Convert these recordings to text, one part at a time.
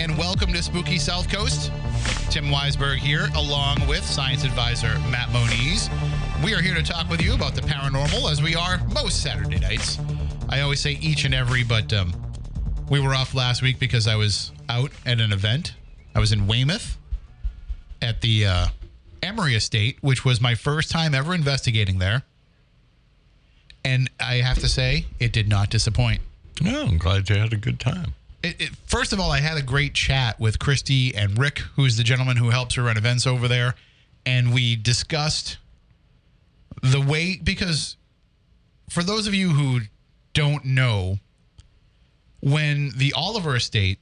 And welcome to Spooky South Coast. Tim Weisberg here, along with science advisor Matt Moniz. We are here to talk with you about the paranormal, as we are most Saturday nights. I always say each and every, but um, we were off last week because I was out at an event. I was in Weymouth at the uh, Emery Estate, which was my first time ever investigating there. And I have to say, it did not disappoint. No, I'm glad you had a good time. It, it, first of all, I had a great chat with Christy and Rick, who's the gentleman who helps her run events over there, and we discussed the way because for those of you who don't know, when the Oliver Estate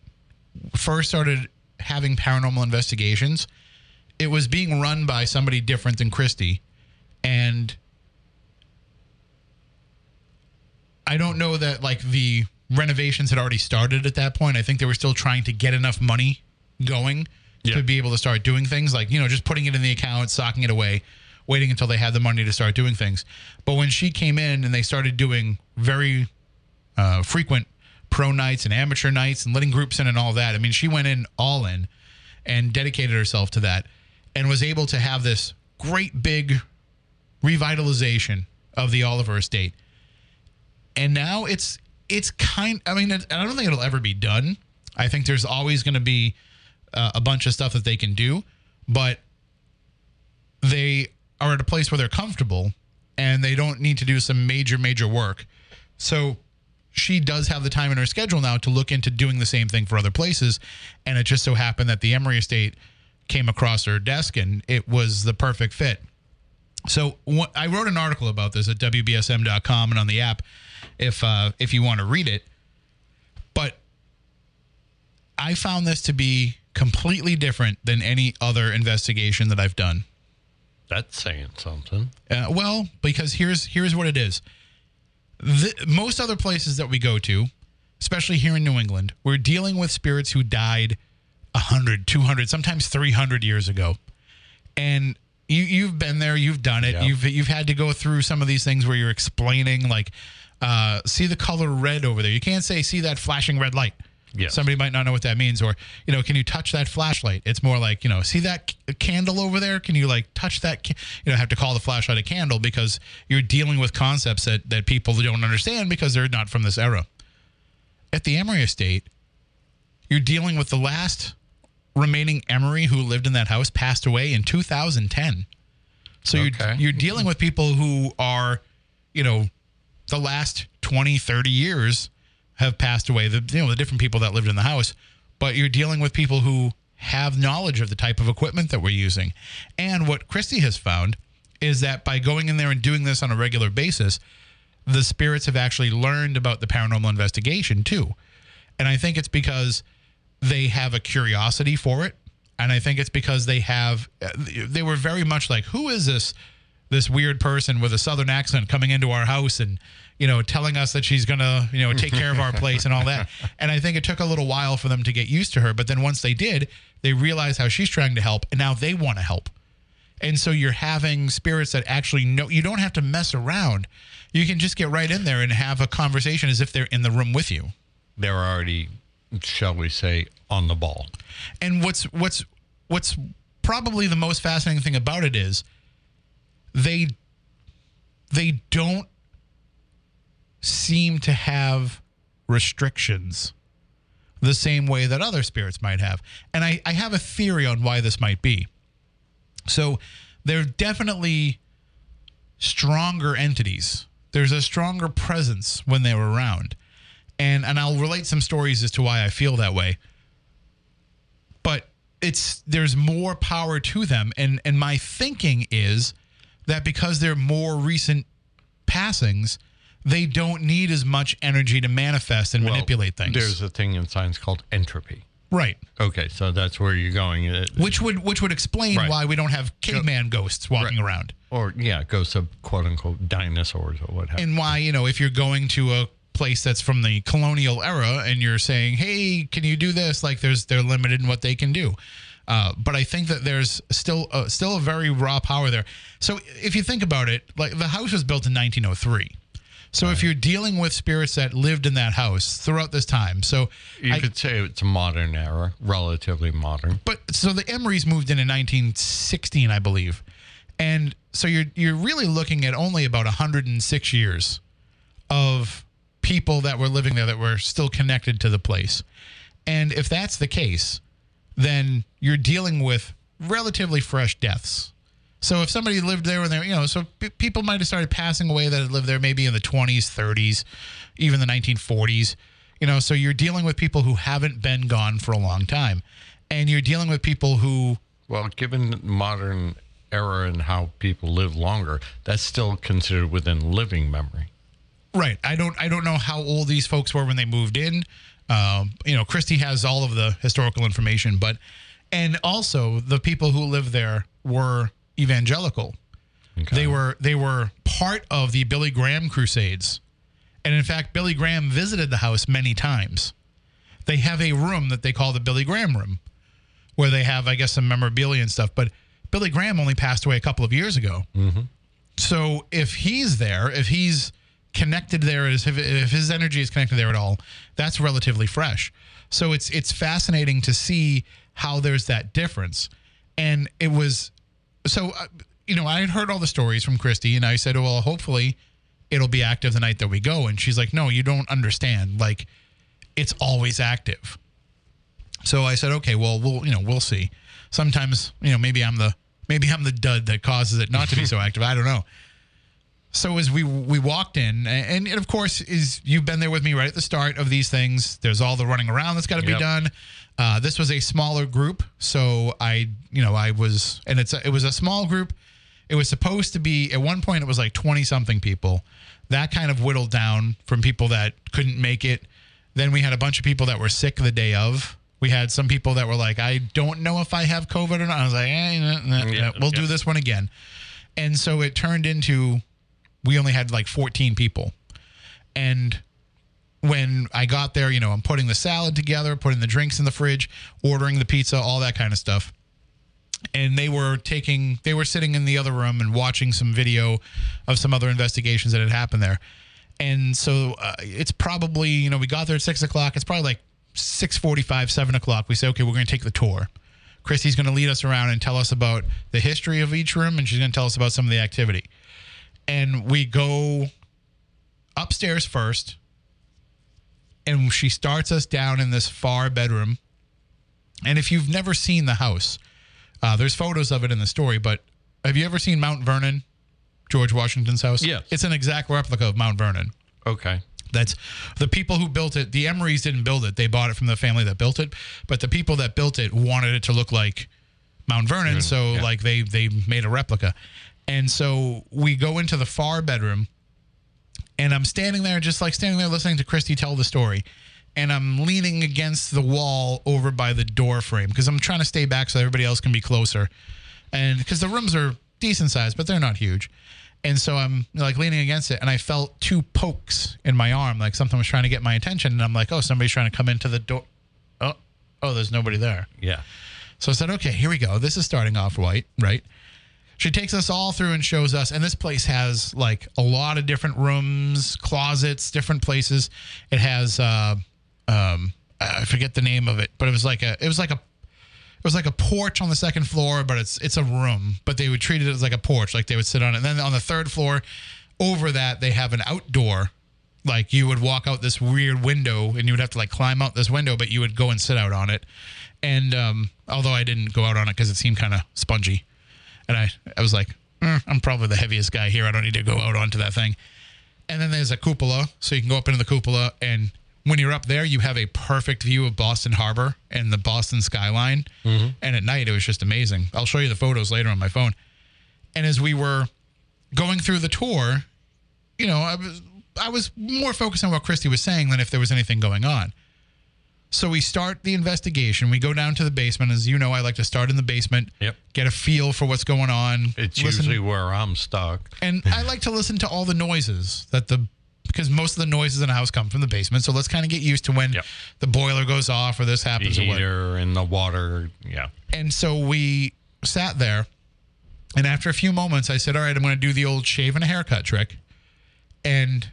first started having paranormal investigations, it was being run by somebody different than Christy, and I don't know that like the renovations had already started at that point. I think they were still trying to get enough money going Yeah. to be able to start doing things like, you know, just putting it in the account, socking it away, waiting until they had the money to start doing things. But when she came in and they started doing very uh, frequent pro nights and amateur nights and letting groups in and all that, I mean, she went in all in and dedicated herself to that and was able to have this great big revitalization of the Oliver estate and now it's it's kind i mean i don't think it'll ever be done. I think there's always going to be uh, a bunch of stuff that they can do but they are at a place where they're comfortable and they don't need to do some major major work. So she does have the time in her schedule now to look into doing the same thing for other places and it just so happened that the Emery estate came across her desk and it was the perfect fit. So what, I wrote an article about this at wbsm.com and on the app if uh, if you want to read it. But I found this to be completely different than any other investigation that I've done. That's saying something. Uh, well, because here's here's what it is. The, most other places that we go to, especially here in New England, we're dealing with spirits who died 100, 200, sometimes 300 years ago. And you you've been there, you've done it. Yeah. You've you've had to go through some of these things where you're explaining like uh, see the color red over there. You can't say see that flashing red light. Yes. Somebody might not know what that means or you know, can you touch that flashlight? It's more like, you know, see that c- candle over there? Can you like touch that ca-? you know, have to call the flashlight a candle because you're dealing with concepts that that people don't understand because they're not from this era. At the Emery estate, you're dealing with the last remaining Emery who lived in that house passed away in 2010. So Okay. you're you're dealing with people who are, you know, the last 20, 30 years have passed away. The you know, the different people that lived in the house, but you're dealing with people who have knowledge of the type of equipment that we're using. And what Christy has found is that by going in there and doing this on a regular basis, the spirits have actually learned about the paranormal investigation too. And I think it's because they have a curiosity for it. And I think it's because they have, uh, they were very much like, who is this, this weird person with a southern accent coming into our house and, you know, telling us that she's going to, you know, take care of our place and all that. And I think it took a little while for them to get used to her. But then once they did, they realized how she's trying to help. And now they want to help. And so you're having spirits that actually know you don't have to mess around. You can just get right in there and have a conversation as if they're in the room with you. They're already, shall we say, on the ball. And what's what's what's probably the most fascinating thing about it is they they don't seem to have restrictions the same way that other spirits might have. And I, I have a theory on why this might be. So they're definitely stronger entities. There's a stronger presence when they're around. And and I'll relate some stories as to why I feel that way. But it's there's more power to them and and my thinking is that because they're more recent passings, they don't need as much energy to manifest and Well, manipulate things. There's a thing in science called entropy. right. Okay, so that's where you're going. Which would which would explain Right. why we don't have caveman ghosts walking Right. around. or, yeah, ghosts of quote unquote dinosaurs or what have and why you know if you're going to a place that's from the colonial era and you're saying hey can you do this like there's they're limited in what they can do uh, but I think that there's still uh, still a very raw power there. So if you think about it, like the house was built in 1903, So if you're dealing with spirits that lived in that house throughout this time, so You I- could say it's a modern era, relatively modern. but so the Emerys moved in in 1916, I believe, and so you're you're really looking at only about 106 years of people that were living there that were still connected to the place, and if that's the case, then you're dealing with relatively fresh deaths. So if somebody lived there when they, you know, so p- people might have started passing away that had lived there maybe in the 20s, 30s, even the 1940s. You know, so you're dealing with people who haven't been gone for a long time, and you're dealing with people who, Well, given modern era and how people live longer, that's still considered within living memory. right? I don't, I don't know how old these folks were when they moved in. Um, you know, Christy has all of the historical information, but and also the people who lived there were evangelical. Okay. They were they were part of the Billy Graham crusades. And in fact, Billy Graham visited the house many times. They have a room that they call the Billy Graham room where they have I guess some memorabilia and stuff, but Billy Graham only passed away a couple of years ago. Mm-hmm. So if he's there, if he's connected there, if, if his energy is connected there at all, that's relatively fresh. So it's it's fascinating to see how there's that difference. And it was so uh, you know I had heard all the stories from Christy, and I said, well, hopefully it'll be active the night that we go. And she's like, no, you don't understand. Like it's always active. So I said, okay, well, we'll you know we'll see. Sometimes you know maybe I'm the maybe I'm the dud that causes it not to be so active. I don't know. So as we we walked in, and, and of course, is you've been there with me right at the start of these things. There's all the running around that's got to be done. Uh, this was a smaller group, so I you know I was, and it's a, it was a small group. It was supposed to be at one point it was like 20 something people. That kind of whittled down from people that couldn't make it. Then we had a bunch of people that were sick the day of. We had some people that were like, I don't know if I have COVID or not. I was like, eh, nah, nah, nah, Yeah, we'll do this one again. And so it turned into we only had like 14 people. And when I got there, you know, I'm putting the salad together, putting the drinks in the fridge, ordering the pizza, all that kind of stuff. And they were taking, they were sitting in the other room and watching some video of some other investigations that had happened there. And so uh, it's probably, you know, we got there at six o'clock. It's probably like 6:45, seven o'clock. We say, okay, we're going to take the tour. Christy's going to lead us around and tell us about the history of each room, and she's going to tell us about some of the activity. And we go upstairs first, and she starts us down in this far bedroom. And if you've never seen the house, uh, there's photos of it in the story. But have you ever seen Mount Vernon, George Washington's house? Yes. it's an exact replica of Mount Vernon. Okay. That's the people who built it. The Emerys didn't build it; they bought it from the family that built it. But the people that built it wanted it to look like Mount Vernon, so yeah. like they they made a replica. And so we go into the far bedroom, and I'm standing there, just like standing there, listening to Christy tell the story. And I'm leaning against the wall over by the door frame because I'm trying to stay back so everybody else can be closer. And because the rooms are decent size, but they're not huge. And so I'm like leaning against it, and I felt two pokes in my arm, like something was trying to get my attention. And I'm like, oh, somebody's trying to come into the door. Oh, oh, there's nobody there. Yeah. So I said, okay, here we go. This is starting off white, right? She takes us all through and shows us, and this place has like a lot of different rooms, closets, different places. It has, uh, um, I forget the name of it, but it was like a, it was like a, it was like a porch on the second floor, but it's it's a room. But they would treat it as like a porch, like they would sit on it. And then on the third floor, over that they have an outdoor, like you would walk out this weird window, and you would have to like climb out this window, but you would go and sit out on it. And um, although I didn't go out on it because it seemed kind of spongy, and I I was like, "Eh, I'm probably the heaviest guy here. I don't need to go out onto that thing. And then there's a cupola, so you can go up into the cupola, and when you're up there, you have a perfect view of Boston Harbor and the Boston skyline. And at night, it was just amazing. I'll show you the photos later on my phone. And as we were going through the tour, you know, I was I was more focused on what Christy was saying than if there was anything going on. So we start the investigation. We go down to the basement. As you know, I like to start in the basement, Yep. get a feel for what's going on. It's listen- usually where I'm stuck. and I like to listen to all the noises that the because most of the noises in a house come from the basement. So let's kind of get used to when Yep. the boiler goes off or this The happens or what. heater and the water. Yeah. And so we sat there, and after a few moments, I said, "All right, I'm going to do the old shave and a haircut trick." And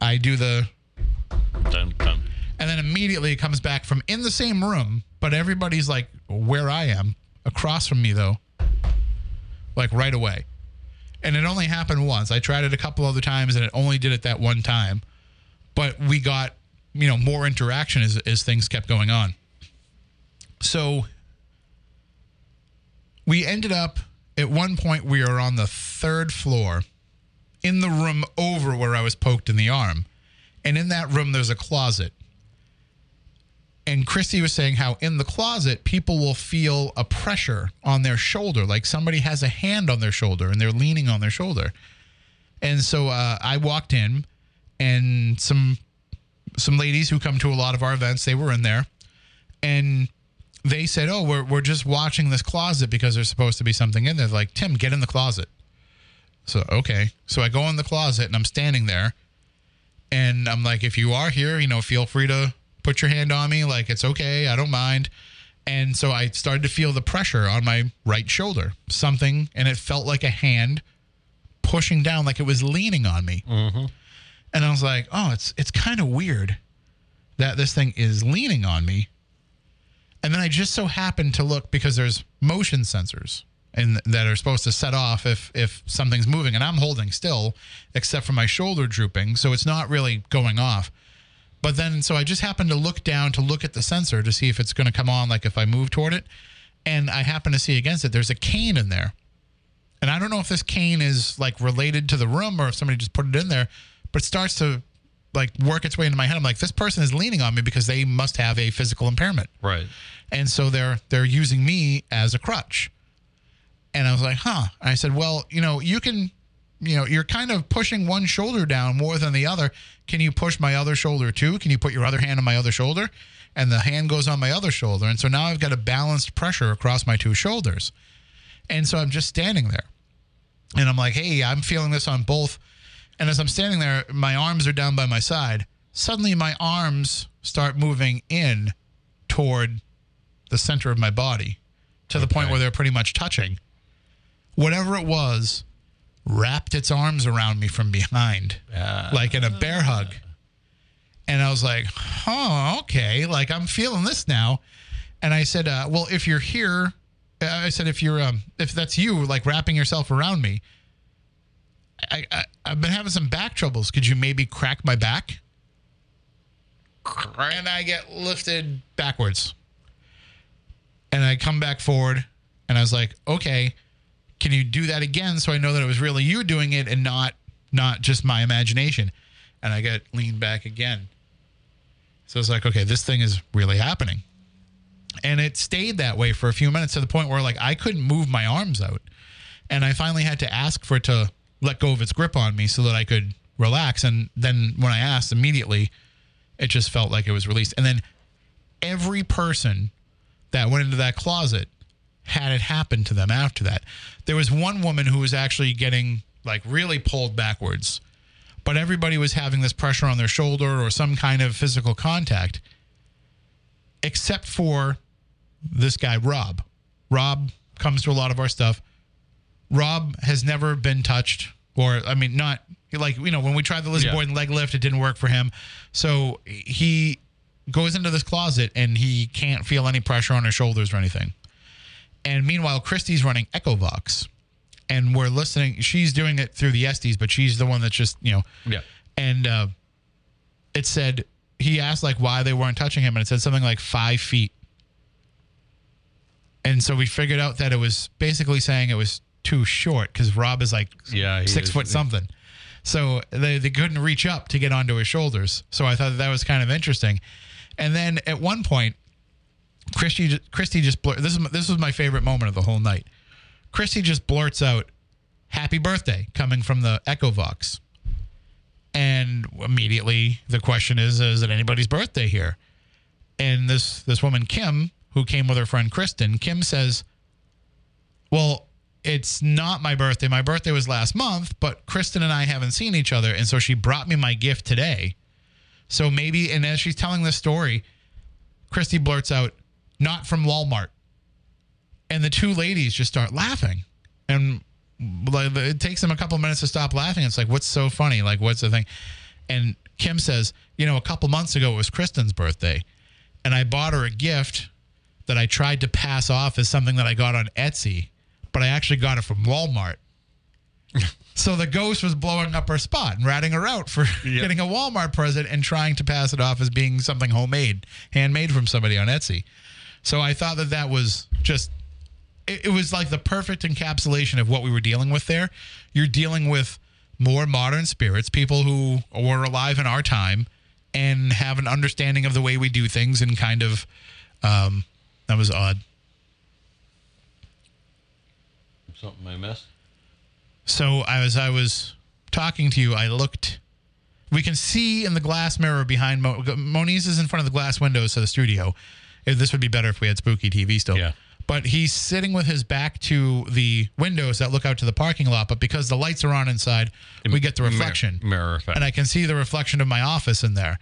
I do the Dun, dun. And then immediately it comes back from in the same room, but everybody's like where I am, across from me though, like right away. And it only happened once. I tried it a couple other times and it only did it that one time. But we got, you know, more interaction as, as things kept going on. So we ended up at one point we were on the third floor in the room over where I was poked in the arm. And in that room there's a closet and Christy was saying how in the closet people will feel a pressure on their shoulder, like somebody has a hand on their shoulder and they're leaning on their shoulder. And so uh, I walked in, and some some ladies who come to a lot of our events, they were in there, and they said, "Oh, we're we're just watching this closet because there's supposed to be something in there." They're like, "Tim, get in the closet." So okay, so I go in the closet and I'm standing there, and I'm like, "If you are here, you know, feel free to." Put your hand on me like it's okay i don't mind. And so i started to feel the pressure on my right shoulder something and it felt like a hand pushing down like it was leaning on me. Mm-hmm. And i was like oh it's it's kind of weird that this thing is leaning on me. And then i just so happened to look because there's motion sensors and that are supposed to set off if if something's moving and i'm holding still except for my shoulder drooping so it's not really going off but then, so I just happened to look down to look at the sensor to see if it's going to come on, like if I move toward it. And I happen to see against it, there's a cane in there. And I don't know if this cane is like related to the room or if somebody just put it in there, but it starts to like work its way into my head. I'm like, this person is leaning on me because they must have a physical impairment. Right. And so they're they're using me as a crutch. And I was like, huh. I said, well, you know, you can you know, you're kind of pushing one shoulder down more than the other. Can you push my other shoulder too? Can you put your other hand on my other shoulder? And the hand goes on my other shoulder. And so now I've got a balanced pressure across my two shoulders. And so I'm just standing there. And I'm like, hey, I'm feeling this on both. And as I'm standing there, my arms are down by my side. Suddenly, my arms start moving in toward the center of my body to the point where they're pretty much touching. Whatever it was, wrapped its arms around me from behind, Uh, like in a bear hug. And I was like, oh, okay. Like I'm feeling this now. And I said, uh, well, if you're here, uh, I said, if you're, um, if that's you, like wrapping yourself around me, I, I, I've been having some back troubles. Could you maybe crack my back? And I get lifted backwards. And I come back forward and I was like, okay, can you do that again so I know that it was really you doing it and not not just my imagination? And I get leaned back again. So it's like, okay, this thing is really happening. And it stayed that way for a few minutes to the point where like I couldn't move my arms out. And I finally had to ask for it to let go of its grip on me so that I could relax. And then when I asked immediately, it just felt like it was released. And then every person that went into that closet had it happen to them after that. There was one woman who was actually getting like really pulled backwards, but everybody was having this pressure on their shoulder or some kind of physical contact, except for this guy, Rob. Rob comes to a lot of our stuff. Rob has never been touched, or I mean, not like you know when we tried the Lizzie Yeah. Borden leg lift, it didn't work for him. So he goes into this closet and he can't feel any pressure on his shoulders or anything. And meanwhile, Christy's running EchoVox, and we're listening. She's doing it through the Estes, but she's the one that's just you know. Yeah. And uh, it said he asked like why they weren't touching him, and it said something like five feet. And so we figured out that it was basically saying it was too short because Rob is like Yeah, he six is- foot something. So they, they couldn't reach up to get onto his shoulders. So I thought that, that was kind of interesting. And then at one point, Christy Christy just blur- this is my- this was my favorite moment of the whole night. Christy just blurts out, "Happy birthday!" coming from the Echo Vox, and immediately the question is, "Is it anybody's birthday here?" And this this woman Kim, who came with her friend Kristen, Kim says, "Well, it's not my birthday. My birthday was last month, but Kristen and I haven't seen each other, and so she brought me my gift today." So maybe, and as she's telling this story, Christy blurts out, "Not from Walmart," and the two ladies just start laughing, and like, it takes them a couple minutes to stop laughing. It's like, what's so funny? Like, what's the thing? And Kim says, you know, a couple months ago it was Kristen's birthday, and I bought her a gift that I tried to pass off as something that I got on Etsy, but I actually got it from Walmart. so the ghost was blowing up her spot and ratting her out for getting a Walmart present and trying to pass it off as being something homemade, handmade from somebody on Etsy. So I thought that that was just it, it was like the perfect encapsulation of what we were dealing with there. You're dealing with more modern spirits, people who were alive in our time and have an understanding of the way we do things and kind of um, that was odd. Something I missed. So as I was talking to you, I looked. We can see in the glass mirror behind Mo- Moniz is in front of the glass windows of the studio. If this would be better if we had spooky TV still. Yeah. But he's sitting with his back to the windows that look out to the parking lot. But because the lights are on inside, we get the reflection. Mir- mirror effect. and I can see the reflection of my office in there.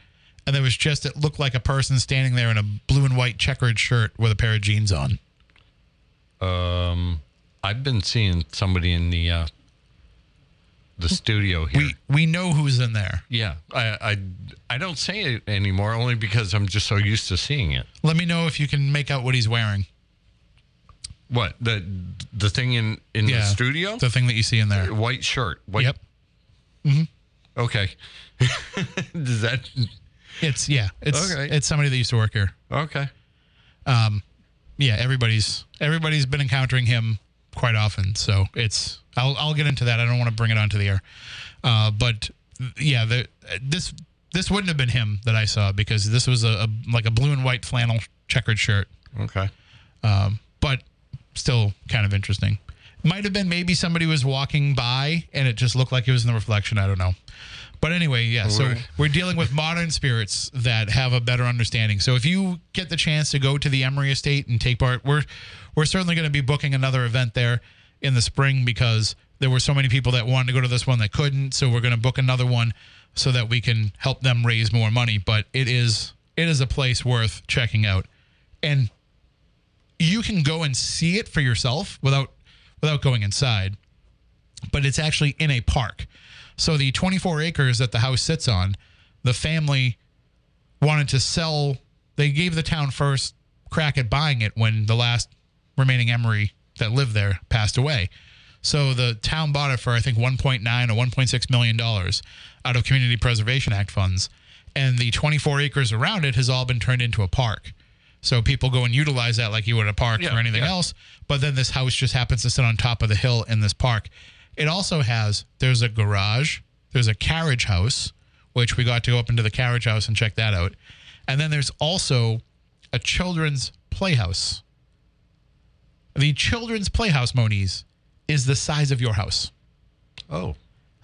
And there was just it looked like a person standing there in a blue and white checkered shirt with a pair of jeans on. Um, I've been seeing somebody in the uh, the studio here. We we know who's in there. yeah, I, I I don't say it anymore only because I'm just so used to seeing it. Let me know if you can make out what he's wearing. What the the thing in in the studio? The thing that you see in there. white shirt. White, Yep. Okay. Does that It's yeah. It's Okay. it's somebody that used to work here. okay? Um, yeah, everybody's everybody's been encountering him quite often. So it's I'll I'll get into that. I don't want to bring it onto the air. Uh, but yeah, the, this this wouldn't have been him that I saw because this was a, a like a blue and white flannel checkered shirt. Okay. Um, but still kind of interesting. Might have been maybe somebody was walking by and it just looked like it was in the reflection. I don't know. But anyway, yeah. So we're dealing with modern spirits that have a better understanding. So if you get the chance to go to the Emery Estate and take part, we're we're certainly going to be booking another event there in the spring because there were so many people that wanted to go to this one that couldn't. So we're going to book another one so that we can help them raise more money. But it is it is a place worth checking out, and you can go and see it for yourself without without going inside but it's actually in a park so the 24 acres that the house sits on the family wanted to sell they gave the town first crack at buying it when the last remaining emery that lived there passed away so the town bought it for i think 1.9 or 1.6 million dollars out of community preservation act funds and the 24 acres around it has all been turned into a park so people go and utilize that like you would a park Yeah, or anything yeah. else. But then this house just happens to sit on top of the hill in this park. It also has there's a garage, there's a carriage house, which we got to go up into the carriage house and check that out. And then there's also a children's playhouse. The children's playhouse, Moniz, is the size of your house. Oh.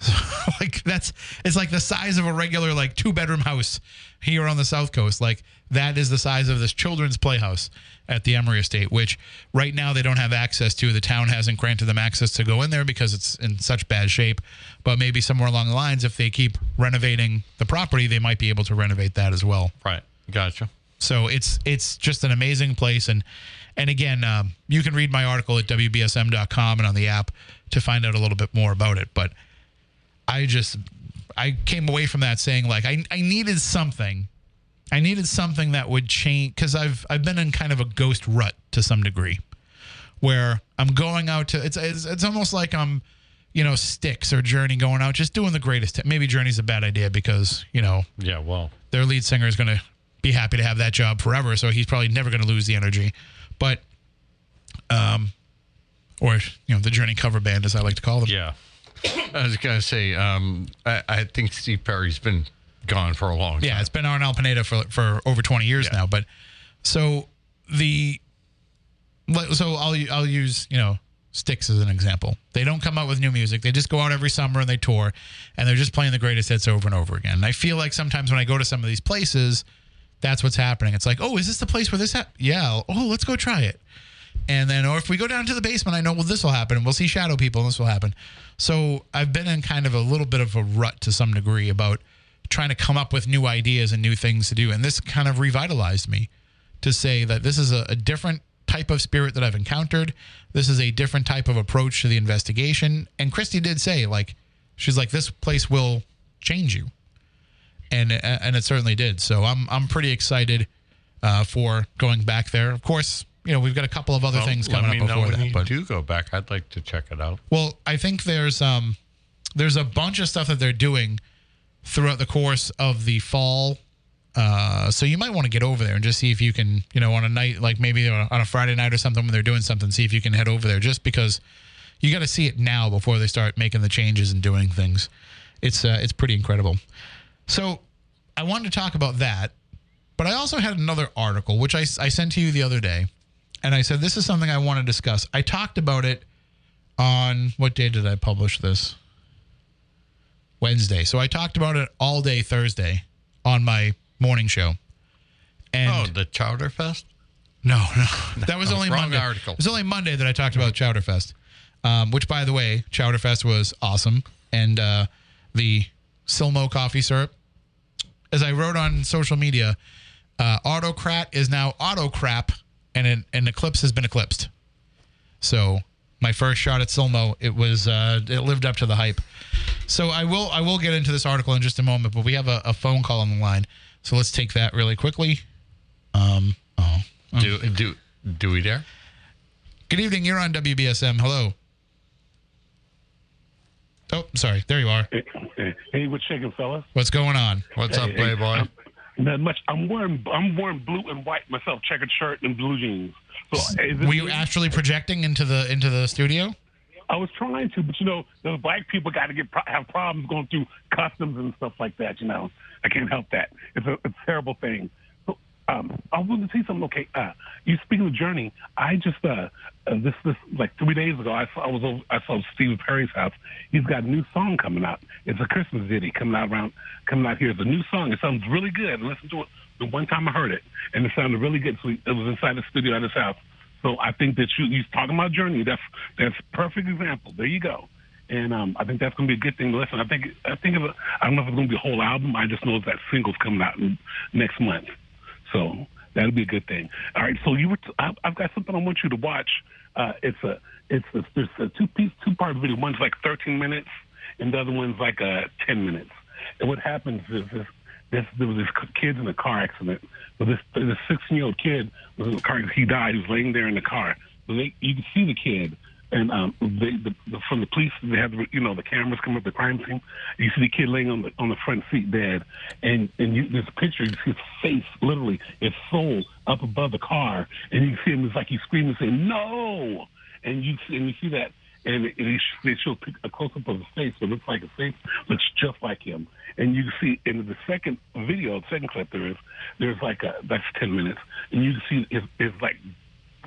like that's it's like the size of a regular like two bedroom house here on the south coast like that is the size of this children's playhouse at the emery estate which right now they don't have access to the town hasn't granted them access to go in there because it's in such bad shape but maybe somewhere along the lines if they keep renovating the property they might be able to renovate that as well Right. Gotcha. so it's it's just an amazing place, and and again, um, you can read my article at wbsm.com and on the app to find out a little bit more about it. But I just I came away from that saying like I I needed something, I needed something that would change because I've I've been in kind of a ghost rut to some degree, where I'm going out to it's it's, it's almost like I'm. You know, Styx or Journey going out, just doing the greatest. Maybe Journey's a bad idea because you know Yeah. Well. their lead singer is going to be happy to have that job forever. So he's probably never going to lose the energy. But, um, or you know, the Journey cover band, as I like to call them. Yeah. I was gonna say. Um. I, I think Steve Perry's been gone for a long time. Yeah, it's been Arnel Pineda for for over twenty years Yeah. now. But so the so I'll I'll use you know Styx as an example. They don't come out with new music. They just go out every summer and they tour, and they're just playing the greatest hits over and over again. And I feel like sometimes when I go to some of these places, that's what's happening. It's like, oh, is this the place where this? hap yeah. Oh, let's go try it. And then, or if we go down to the basement, I know, well, this will happen, and we'll see shadow people, and this will happen. So I've been in kind of a little bit of a rut to some degree about trying to come up with new ideas and new things to do. And this kind of revitalized me to say that this is a, a different type of spirit that I've encountered. This is a different type of approach to the investigation. And Christy did say, like, she's like, this place will change you. And and it certainly did. So I'm I'm pretty excited uh, for going back there. Of course, you know we've got a couple of other Well, things coming up before that, but do go back. I'd like to check it out. well, I think there's um there's a bunch of stuff that they're doing throughout the course of the fall. Uh, so you might want to get over there and just see if you can, you know, on a night like maybe on a Friday night or something when they're doing something, see if you can head over there. Just because you got to see it now before they start making the changes and doing things. It's uh, it's pretty incredible. So I wanted to talk about that, but I also had another article which I, I sent to you the other day, and I said this is something I want to discuss. I talked about it on what day did I publish this? Wednesday. So I talked about it all day Thursday on my morning show. And Oh, the Chowder Fest? no, no, that was only wrong Monday. article. It was only Monday that I talked about Chowderfest, um, which, by the way, Chowder Fest was awesome, and uh, the Silmo coffee syrup. As I wrote on social media, uh, Autocrat is now Autocrap, and an, an eclipse has been eclipsed. So my first shot at Silmo, it was uh, it lived up to the hype. So I will I will get into this article in just a moment, but we have a, a phone call on the line, so let's take that really quickly. Um, oh, Do, do, do we dare? Good evening. You're on WBSM. Hello. Oh, sorry. There you are. Hey, what's shaking, fella? What's going on? What's up, Hey, Playboy? Not much. I'm wearing I'm wearing blue and white myself, checkered shirt and blue jeans. So is Were you actually projecting into the into the studio? I was trying to, but you know, those black people got to get have problems going through customs and stuff like that. You know, I can't help that. It's a, it's a terrible thing. So, um, I wanted to say something. Okay, uh, you speaking of Journey, I just uh, uh this this like three days ago, I saw I was over, I saw Steve Perry's house. He's got a new song coming out. It's a Christmas ditty coming out around coming out here. It's a new song. It sounds really good. Listen to it. The one time I heard it, and it sounded really good. So it was inside the studio at his house. So I think that you you talking about Journey. That's that's perfect example. There you go. And um, I think that's going to be a good thing to listen. I think I think of a, I don't know if it's going to be a whole album. I just know that single's coming out next month. So that'll be a good thing. All right. So you were t- I, I've got something I want you to watch. Uh, it's a it's a, there's a two piece two part video. One's like 13 minutes, and the other one's like uh, 10 minutes. And what happens is this this there was this kid in a car accident. So this this 16 year old kid was in the car. He died. He was laying there in the car. So they, you can see the kid, and um, they, the, the, from the police, they have you know the cameras come up the crime scene. You see the kid laying on the on the front seat dead, and and you, this picture, you see his face literally, his soul up above the car, and you see him. It's like he's screaming, saying no, and you and you see that and it, it, they show a close up of his face. It looks like his face looks just like him. And you see in the second video, the second clip there is, there's like a that's ten minutes, and you see his, his like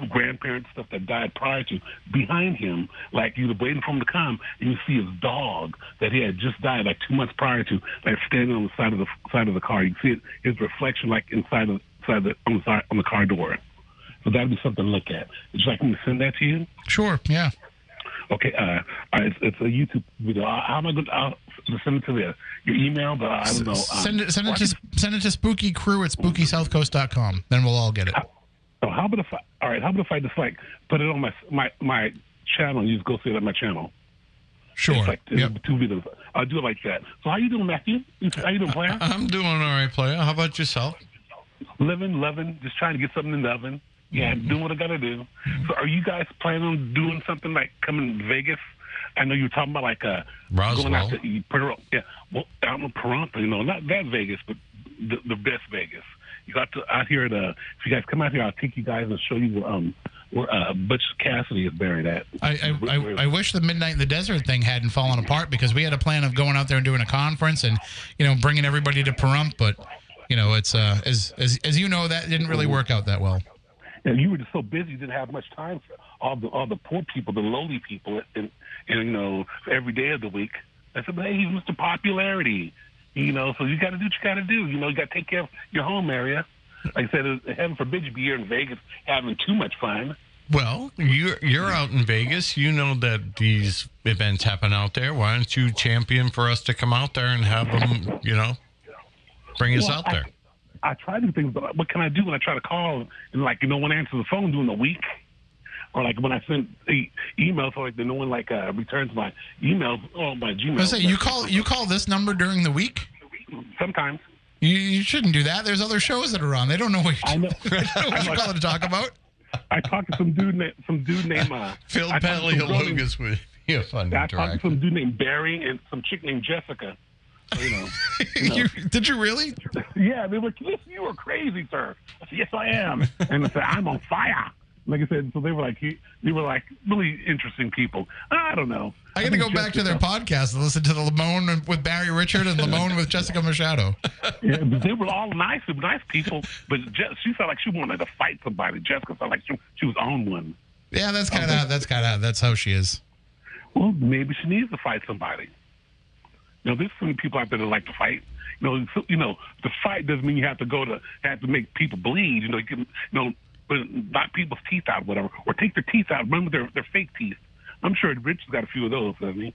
grandparents stuff that died prior to behind him, like you were waiting for him to come, and you see his dog that he had just died like two months prior to, like standing on the side of the side of the car. You see it, his reflection like inside of inside the on the side on the car door. So that'd be something to look at. Would you like me to send that to you? Sure. Yeah. Okay, uh, uh, it's, it's a YouTube video. Uh, How am I going to send it to the, your email? But I don't know. Send it send it to send it to spooky crew at spookysouthcoast.com. Then we'll all get it. Oh, how about if I, all right? How about if I just like put it on my my my channel? and You just go see it on my channel. Sure. It's like Yep. two videos. I'll do it like that. So how you doing, Matthew? How you doing, player? I'm doing all right, player. How about yourself? Living, loving, just trying to get something in the oven. Yeah, doing what I got to do. So are you guys planning on doing something like coming to Vegas? I know you were talking about like uh, going out Roswell. to Puerto, yeah, well, out in Pahrump, you know, not that Vegas, but the, the best Vegas. You got to out here. To, if you guys come out here, I'll take you guys and show you um where uh, Butch Cassidy is buried at. I, I, I, I wish the Midnight in the Desert thing hadn't fallen apart because we had a plan of going out there and doing a conference and you know bringing everybody to Pahrump, but you know it's uh as as as you know that didn't really work out that well. and you were just so busy, you didn't have much time for all the all the poor people, the lowly people, and, and you know every day of the week. I said, hey, he's Mr. Popularity, you know. So you got to do what you got to do. You know, you got to take care of your home area. Like I said, heaven forbid you be here in Vegas having too much fun. Well, you're you're out in Vegas. You know that these events happen out there. Why don't you champion for us to come out there and have them? You know, bring us Well, out there. I, I try to do things, but what can I do when I try to call and like no one answers the phone during the week? Or like when I send e- emails, or like the no one like uh, returns my emails or my Gmail. I say you call you call this number during the week. sometimes. You, you shouldn't do that. There's other shows that are on. They don't know what you're, know. they don't know what you're calling to talk about. I talked to some dude named some dude named uh, Phil I talked to some girl named- Paleologos would be a fun I talked to some dude named Barry and some chick named Jessica. So, you know. You, did you really? Yeah, they were, listen, you are crazy, sir. I said, yes, I am. And I said, I'm on fire. Like I said, so they were like, he, they were like really interesting people. I don't know. I got to go back to their podcast and listen to the Lamone with Barry Richard and Lamone with Jessica Machado. Yeah, they were all nice, nice people. But Je- she felt like she wanted to fight somebody. Jessica felt like she, she was on one. Yeah, that's kind of that's kind of that's how she is. Well, maybe she needs to fight somebody. You know, there's some people out there that like to fight. You know, so, you know, the fight doesn't mean you have to go to have to make people bleed. You know, you can, you know, knock people's teeth out, whatever, or take their teeth out. Remember their their fake teeth. I'm sure Rich has got a few of those, doesn't he?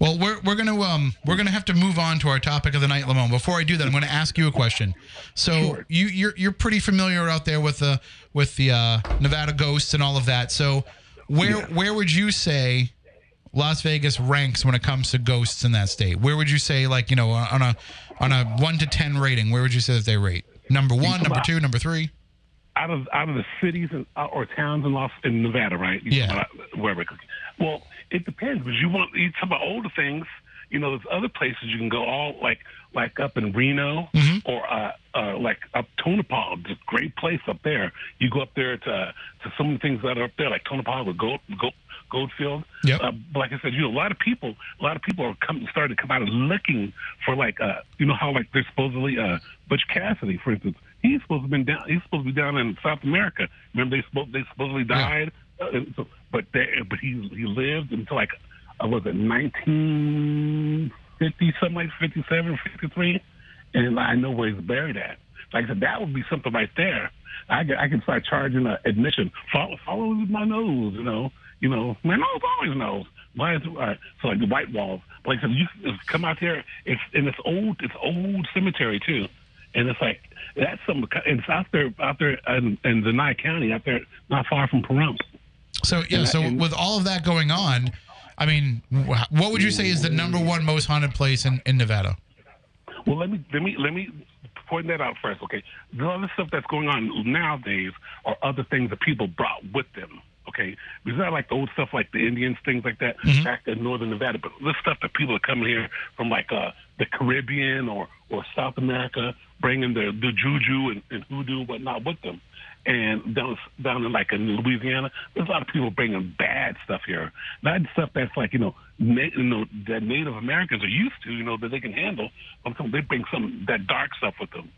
Well, we're we're gonna um we're gonna have to move on to our topic of the night, Lamone. Before I do that, I'm going to ask you a question. So Sure. you you're you're pretty familiar out there with the with the uh, Nevada ghosts and all of that. So where Yeah. where would you say Las Vegas ranks when it comes to ghosts in that state? Where would you say like you know on a on a one to ten rating? Where would you say that they rate? Number one, number two, number three. Out of out of the cities and, uh, or towns in Los in Nevada, right? You Yeah. Wherever. Well, it depends because you want you talk about older things. You know, there's other places you can go. All like like up in Reno or uh, uh, like up Tonopah. It's a great place up there. You go up there to to some of the things that are up there, like Tonopah with Gold, Gold Goldfield. Yep. Uh, but like I said, you know, a lot of people, a lot of people are coming, starting to come out and looking for like, uh, you know, how like there's supposedly uh, Butch Cassidy, for instance. He's supposed to been down. He's supposed to be down in South America. Remember, they supposed they supposedly died. Uh, so, but they, but he he lived until like, uh, was it 1950 something like 57, 53, and I know where he's buried at. Like I said, that would be something right there. I can, I can start charging uh, admission. Follow, follow my nose, you know. You know, my nose always knows. Why is it, right, so like the white walls? Like I said, you come out here. It's and it's old. It's old cemetery too, and it's like that's some. It's out there, out there in, in the Nye County, out there, not far from Pahrump. So yeah, And- so and- with all of that going on, I mean, what would you say is the number one most haunted place in, in Nevada? Well, let me let me let me point that out first, okay? The other stuff that's going on nowadays are other things that people brought with them, okay? Because not like the old stuff like the Indians, things like that, back in northern Nevada, but this stuff that people are coming here from like uh, the Caribbean or or South America, bringing the the juju and, and hoodoo and whatnot with them. And down down in like in Louisiana, there's a lot of people bringing bad stuff here. Not stuff that's like you know, na- you know that Native Americans are used to, you know, that they can handle. I'm talking they bring some that dark stuff with them,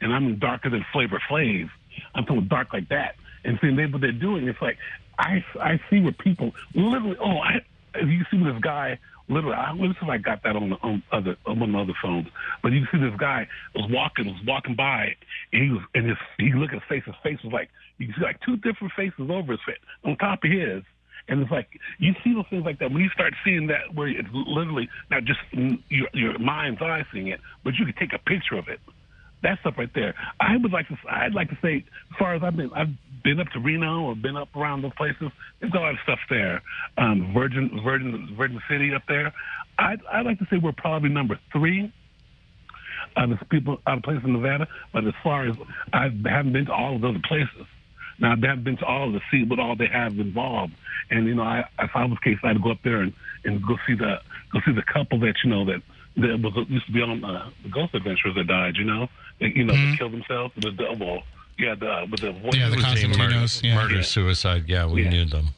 and I mean darker than Flavor Flav. I'm talking dark like that. And seeing they what they're doing, it's like I I see where people literally. Oh, I you see this guy literally. I if I got that on the on other on one of the other phones. But you see this guy was walking was walking by, and he was and his he looked at his face. His face was like you see like two different faces over his face on top of his. And it's like you see those things like that when you start seeing that where it's literally not just in your your mind's eye seeing it, but you can take a picture of it. That stuff right there. I would like to. I'd like to say, as far as I've been, I've been up to Reno or been up around those places. There's a lot of stuff there. Um, Virgin, Virgin, Virgin City up there. I'd, I'd like to say we're probably number three out of people out of places in Nevada. But as far as I haven't been to all of those places. Now I haven't been to all of the see what all they have involved. And you know, I, if I was case, I'd go up there and, and go see the go see the couple that you know that that was used to be on uh, the Ghost Adventures that died. You know, you know, they killed themselves. The double, yeah, the with the voice. Yeah, the It was Constantinos, murder, yeah. murder Yeah. suicide. Yeah, we Yeah. knew them.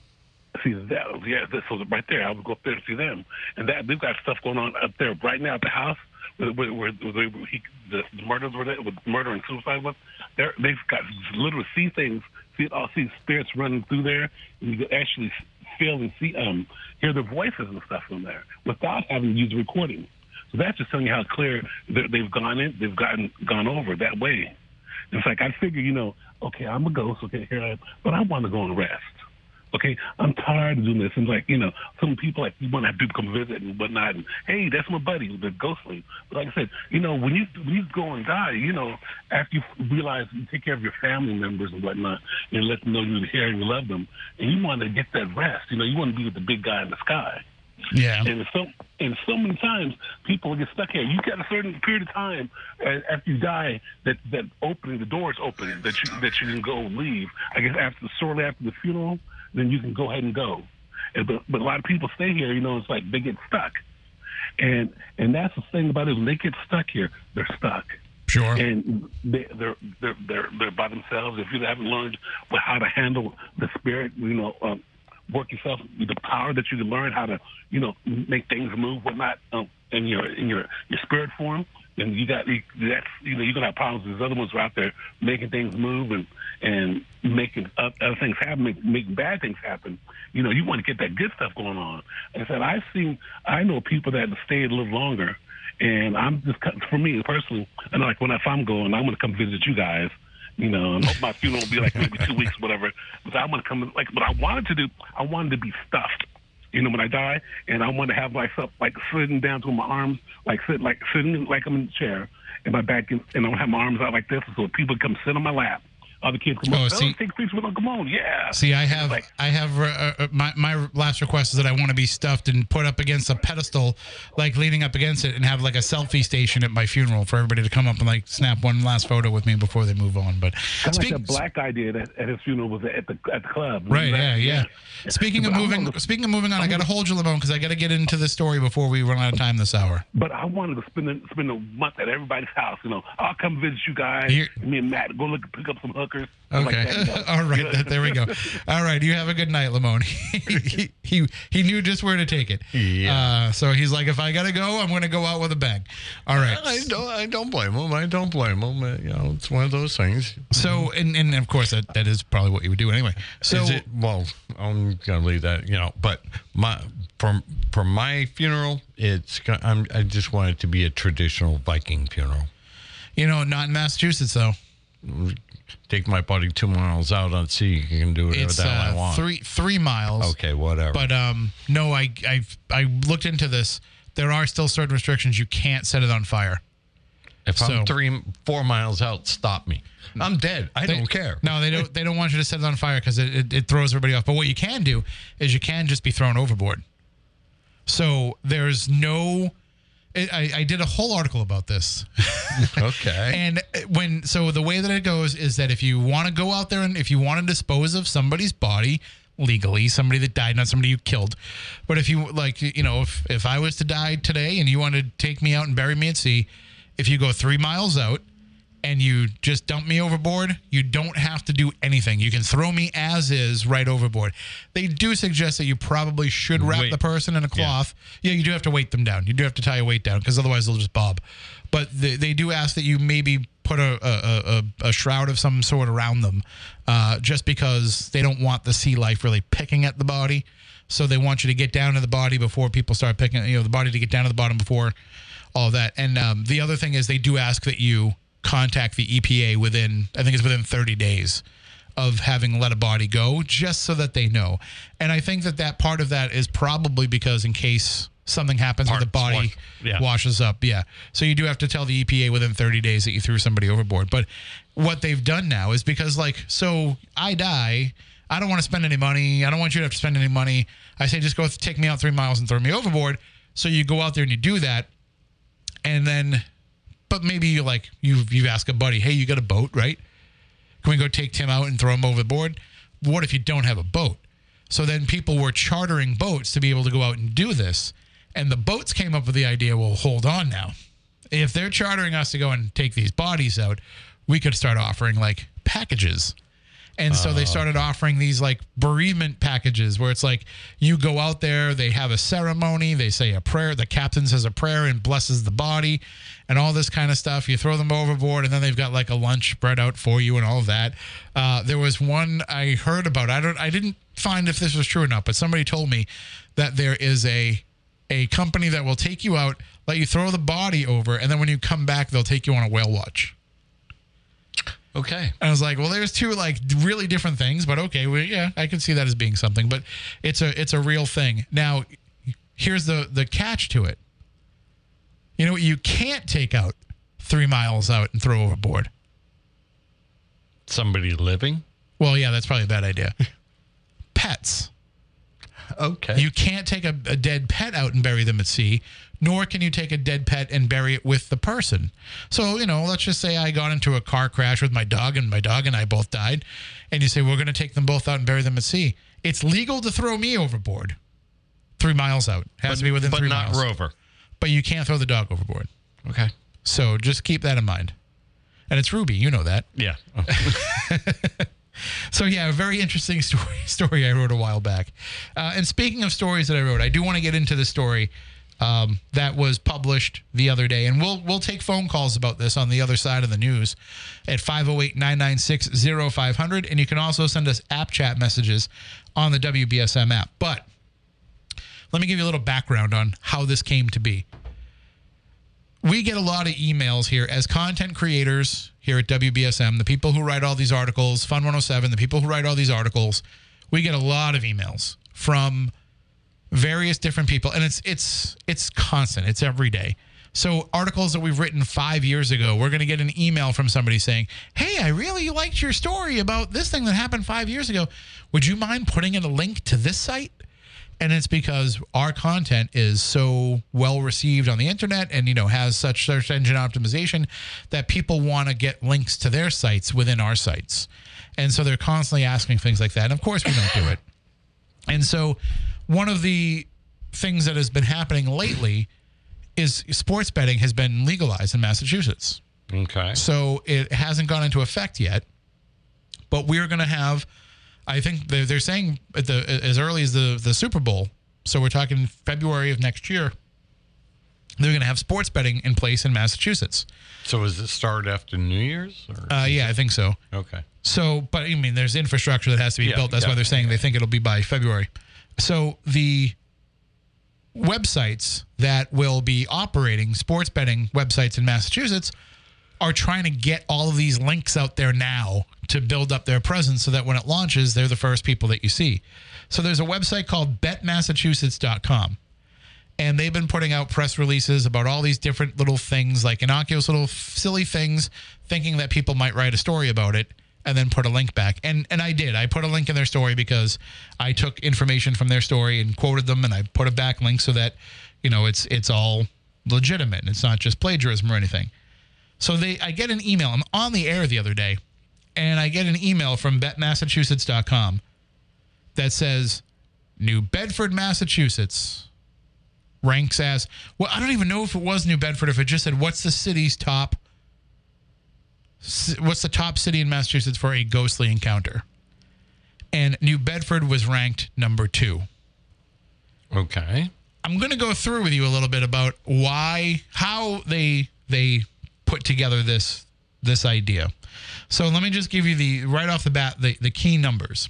see that. Yeah, this was right there. I would go up there to see them, and that they've got stuff going on up there right now at the house where, where, where they, he, the, the murders were there, with murder and suicide was. They're, they've got literally see things, see all see spirits running through there, and you can actually feel and see um hear their voices and stuff from there without having to use the recording. So that's just telling you how clear they- they've gone in, they've gotten gone over that way. It's like I figure, you know, okay, I'm a ghost, okay, here I am, but I want to go and rest. Okay, I'm tired of doing this. And like, you know, some people like you want to have people come visit and whatnot. And hey, that's my buddy, the ghostly. But like I said, you know, when you when you go and die, you know, after you realize you take care of your family members and whatnot, and let them know you're here and you love them, and you want to get that rest. You know, you want to be with the big guy in the sky. Yeah. And so and so many times people get stuck here. You got a certain period of time uh, after you die that that opening the doors open that you that you can go leave. I guess after shortly after the funeral, then you can go ahead and go. And, but but a lot of people stay here. You know, it's like they get stuck. And and that's the thing about it. When they get stuck here, they're stuck Sure. and they, they're they're they're they're by themselves. If you haven't learned how to handle the spirit, you know, um, work yourself the power that you can learn how to, you know, make things move, whatnot, um, in your in your your spirit form. And you got that's you know you're gonna have problems. There's other ones are out there making things move and and making other things happen, make, making bad things happen. You know, you want to get that good stuff going on. And I said I've seen, I know people that stay a little longer and I'm just for me personally. Know like when if I'm going, I'm gonna come visit you guys. You know, and hope my funeral will be like maybe two weeks, whatever. But I'm gonna come like. But I wanted to do. I wanted to be stuffed. You know, when I die, and I want to have myself like sitting down to my arms, like sitting like sitting like I'm in a chair, and my back, and I have my arms out like this, so people come sit on my lap. Other kids come Oh, up, see- take pictures with Uncle Moan. Yeah. See, I have, Like- I have, uh, uh, my my last request is that I want to be stuffed and put up against a pedestal, like leaning up against it, and have like a selfie station at my funeral for everybody to come up and like snap one last photo with me before they move on. But Kind speak- like that black guy did at, at his funeral was at the at the club. Right. Remember Yeah. Yeah. Speaking of I moving, wanted speaking of moving on, I got to hold you, Lamone, because I got to get into the story before we run out of time this hour. But I wanted to spend a, spend a month at everybody's house. You know, I'll come visit you guys. Me and Matt go look pick up some hookers. Stuff Okay. Like that, you know. All right. There we go. All right. You have a good night, Lamone. he, he he knew just where to take it. Yeah. Uh, so he's like, if I gotta go, I'm gonna go out with a bang. All right. I don't. I don't blame him. I don't blame him. Uh, You know, it's one of those things. So and and of course that that is probably what you would do anyway. So Is it? Well, I'm gonna leave that. You know, but my for for my funeral, it's. go- I'm, I just want it to be a traditional Viking funeral. you know, not in Massachusetts though. Take my body two miles out on sea. You can do whatever It's the hell I uh, want. three three miles. Okay, whatever. But um, no, I I I looked into this. There are still certain restrictions. You can't set it on fire. if so- I'm three, four miles out, stop me. I'm dead. I They- don't care. No, they don't. They don't want you to set it on fire because it, it, it throws everybody off. But what you can do is you can just be thrown overboard. So there's no. I, I- did a whole article about this. Okay. And when so the way that it goes is that if you want to go out there and if you want to dispose of somebody's body legally, somebody that died, not somebody you killed, but if you like, you know, if if I was to die today and you wanted to take me out and bury me at sea, if you go three miles out and you just dump me overboard, you don't have to do anything. You can throw me as is right overboard. They do suggest that you probably should wrap Wait. the person in a cloth. Yeah. you do have to weight them down. You do have to tie a weight down because otherwise they'll just bob. But they, they do ask that you maybe put a, a, a, a shroud of some sort around them uh, just because they don't want the sea life really picking at the body. So they want you to get down to the body before people start picking, you know, the body to get down to the bottom before all that. And um, the other thing is they do ask that you contact the EPA within, I think it's within 30 days of having let a body go, just so that they know. And I think that that part of that is probably because in case something happens with the body wash- yeah. washes up, yeah. So you do have to tell the EPA within 30 days that you threw somebody overboard. But what they've done now is because like, so I die. I don't want to spend any money. I don't want you to have to spend any money. I say just go take me out three miles and throw me overboard. So you go out there and you do that, and then, but maybe you like you you ask a buddy, hey, you got a boat, right? Can we go take Tim out and throw him overboard? What if you don't have a boat? So then people were chartering boats to be able to go out and do this, and the boats came up with the idea. Well, hold on now, if they're chartering us to go and take these bodies out, we could start offering like packages. And so they started offering these like bereavement packages where it's like you go out there, they have a ceremony, they say a prayer, the captain says a prayer and blesses the body and all this kind of stuff. You throw them overboard and then they've got like a lunch spread out for you and all of that. Uh, there was one I heard about. I don't I didn't find if this was true or not, but somebody told me that there is a a company that will take you out, let you throw the body over, and then when you come back, they'll take you on a whale watch. Okay. I was like, well, there's two like really different things, but okay, well, yeah, I can see that as being something, but it's a it's a real thing. Now, here's the the catch to it. You know, what you can't take out three miles out and throw overboard. Somebody living. Well, yeah, that's probably a bad idea. Pets. Okay. You can't take a, a dead pet out and bury them at sea, nor can you take a dead pet and bury it with the person. So, you know, let's just say I got into a car crash with my dog and my dog and I both died. And you say, we're going to take them both out and bury them at sea. It's legal to throw me overboard three miles out. Has to be within three. but three not miles. Rover. But you can't throw the dog overboard. Okay. So just keep that in mind. And it's Ruby, you know that. Yeah. So yeah, a very interesting story story I wrote a while back. Uh, and speaking of stories that I wrote, I do want to get into the story um, that was published the other day, and we'll we'll take phone calls about this on the other side of the news at 508-996-0500, and you can also send us app chat messages on the WBSM app. But let me give you a little background on how this came to be. We get a lot of emails here as content creators here at WBSM, the people who write all these articles, Fun 107, the people who write all these articles, we get a lot of emails from various different people and it's it's it's constant. It's every day. So articles that we've written 5 years ago, we're going to get an email from somebody saying, "Hey, I really liked your story about this thing that happened 5 years ago. Would you mind putting in a link to this site?" and it's because our content is so well received on the internet and you know has such search engine optimization that people want to get links to their sites within our sites and so they're constantly asking things like that and of course we don't do it and so one of the things that has been happening lately is sports betting has been legalized in massachusetts okay. so it hasn't gone into effect yet, but we're going to have. I think they're, they're saying at the as early as the the Super Bowl. So we're talking February of next year. They're going to have sports betting in place in Massachusetts. So is it start after New Year's? Or? Uh, yeah, I think so. okay. So, but I mean, there's infrastructure that has to be Yeah, built. That's why they're saying they think it'll be by February. So the websites that will be operating sports betting websites in Massachusetts are trying to get all of these links out there now to build up their presence so that when it launches, they're the first people that you see. So there's a website called betmassachusetts.com. And they've been putting out press releases about all these different little things, like innocuous little silly things, thinking that people might write a story about it and then put a link back. And and I did. I put a link in their story because I took information from their story and quoted them and I put a back link so that, you know, it's it's all legitimate. It's not just plagiarism or anything. So they I get an email. I'm on the air the other day and I get an email from betmassachusetts.com that says New Bedford, Massachusetts ranks as well. I don't even know if it was New Bedford. If it just said what's the city's top, what's the top city in Massachusetts for a ghostly encounter, and New Bedford was ranked number two. Okay. I'm going to go through with you a little bit about why, how they they put together this this idea. So let me just give you the right off the bat the, the key numbers.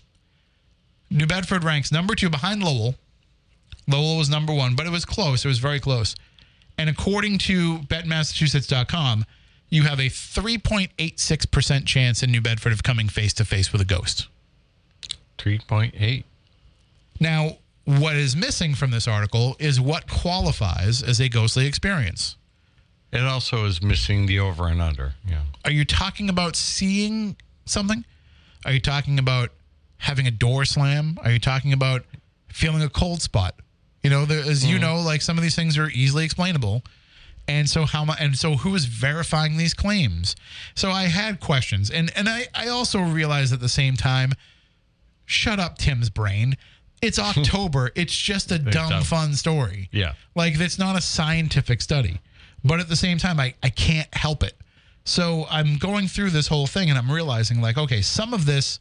New Bedford ranks number two behind Lowell. Lowell was number one, but it was close. It was very close. And according to betmassachusetts.com, you have a 3.86% chance in New Bedford of coming face to face with a ghost. 3.8. Now, what is missing from this article is what qualifies as a ghostly experience. It also is missing the over and under. Yeah. Are you talking about seeing something? Are you talking about having a door slam? Are you talking about feeling a cold spot? You know, there, as you mm. know, like some of these things are easily explainable. And so how much and so who is verifying these claims? So I had questions. And and I, I also realized at the same time, shut up, Tim's brain. It's October. it's just a dumb, dumb. fun story. Yeah. Like it's not a scientific study. But at the same time, I, I can't help it. So I'm going through this whole thing and I'm realizing like, okay, some of this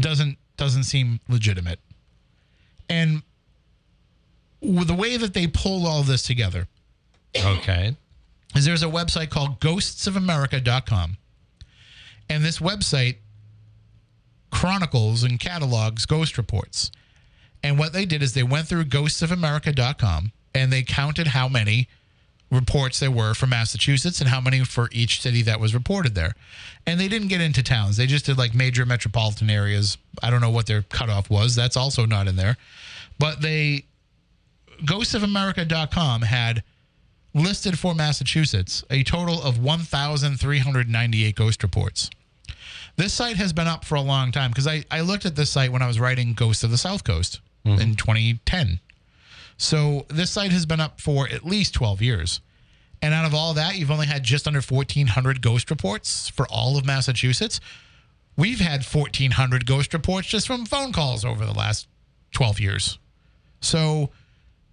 doesn't doesn't seem legitimate. And the way that they pulled all this together Okay. is there's a website called ghostsofamerica.com. And this website chronicles and catalogs ghost reports. And what they did is they went through ghostsofamerica.com and they counted how many reports there were for Massachusetts and how many for each city that was reported there. And they didn't get into towns. They just did like major metropolitan areas. I don't know what their cutoff was. That's also not in there. But they ghostsofamerica.com had listed for Massachusetts a total of 1,398 ghost reports. This site has been up for a long time because I, I looked at this site when I was writing Ghosts of the South Coast mm-hmm. in 2010. So this site has been up for at least 12 years. And out of all that, you've only had just under 1,400 ghost reports for all of Massachusetts. We've had 1,400 ghost reports just from phone calls over the last 12 years. So,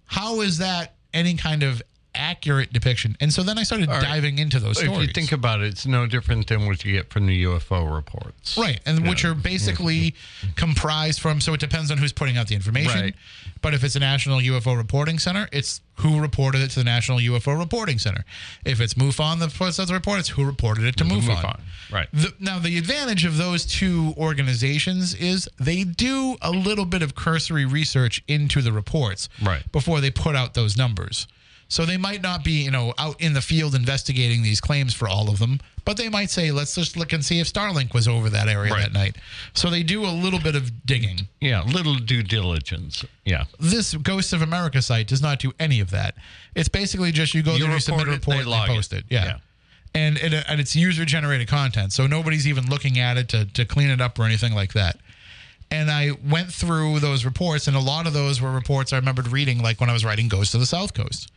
how is that any kind of accurate depiction? And so then I started right. diving into those If stories. you think about it, it's no different than what you get from the UFO reports. Right, and which are basically comprised from. So it depends on who's putting out the information. Right. But if it's a National UFO Reporting Center, it's who reported it to the National UFO Reporting Center. If it's MUFON that puts out the report, it's who reported it to MUFON. MUFON, right. The, now, the advantage of those two organizations is they do a little bit of cursory research into the reports Right. before they put out those numbers. So they might not be, you know, out in the field investigating these claims for all of them, but they might say, let's just look and see if Starlink was over that area Right. that night. So they do a little bit of digging. Yeah, little due diligence. Yeah. This Ghosts of America site does not do any of that. It's basically just you go You there, you submit a report they and they post it. Yeah. Yeah. And, and and it's user generated content, so nobody's even looking at it to to clean it up or anything like that. And I went through those reports, and a lot of those were reports I remembered reading, like when I was writing Ghosts of the South Coast.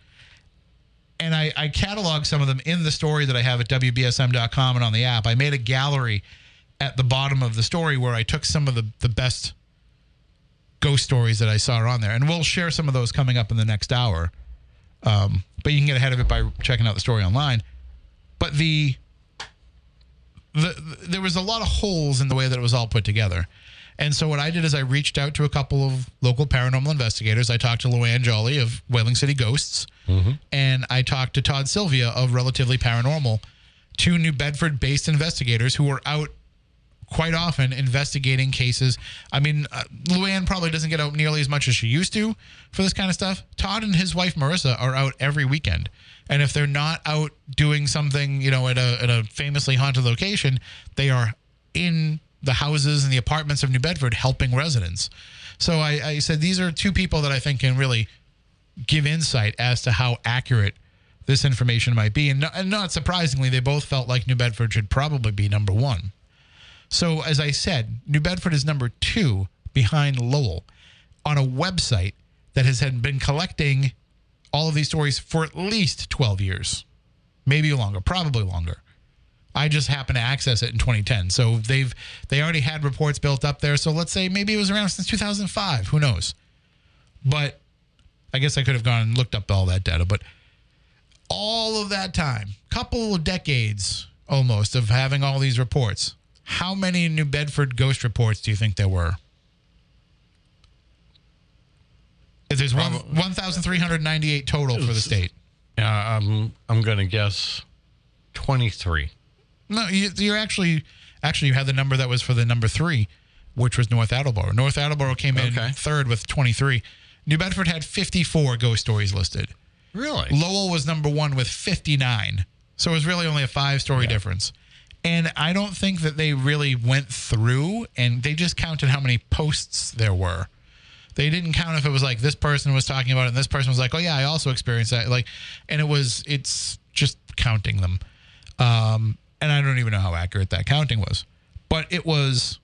And I, I cataloged some of them in the story that I have at WBSM.com and on the app. I made a gallery at the bottom of the story where I took some of the, the best ghost stories that I saw on there. And we'll share some of those coming up in the next hour. Um, but you can get ahead of it by checking out the story online. But the, the there was a lot of holes in the way that it was all put together. And so what I did is I reached out to a couple of local paranormal investigators. I talked to Luann Jolly of Whaling City Ghosts, and I talked to Todd Sylvia of Relatively Paranormal, two New Bedford-based investigators who were out quite often investigating cases. I mean, uh, Luann probably doesn't get out nearly as much as she used to for this kind of stuff. Todd and his wife Marissa are out every weekend. And if they're not out doing something, you know, at a, at a famously haunted location, they are in the houses and the apartments of New Bedford helping residents. So I, I said, these are two people that I think can really give insight as to how accurate this information might be. And not, and not surprisingly, they both felt like New Bedford should probably be number one. So, as I said, New Bedford is number two behind Lowell on a website that has been collecting all of these stories for at least 12 years, maybe longer, probably longer. I just happened to access it in 2010. So they've they already had reports built up there. So let's say maybe it was around since 2005. Who knows? But I guess I could have gone and looked up all that data. But all of that time, couple of decades almost of having all these reports, how many New Bedford ghost reports do you think there were? If there's one, 1,398 total for the state. Yeah, I'm I'm gonna guess twenty three. No, you, you're actually actually you had the number that was for the number three, which was North Attleboro. North Attleboro came in Okay. third with 23. New Bedford had 54 ghost stories listed. Really? Lowell was number one with 59. So it was really only a five story difference. And I don't think that they really went through and they just counted how many posts there were. They didn't count if it was like this person was talking about it and this person was like, oh, yeah, I also experienced that. Like, and it was, it's just counting them. Um, and I don't even know how accurate that counting was. But it was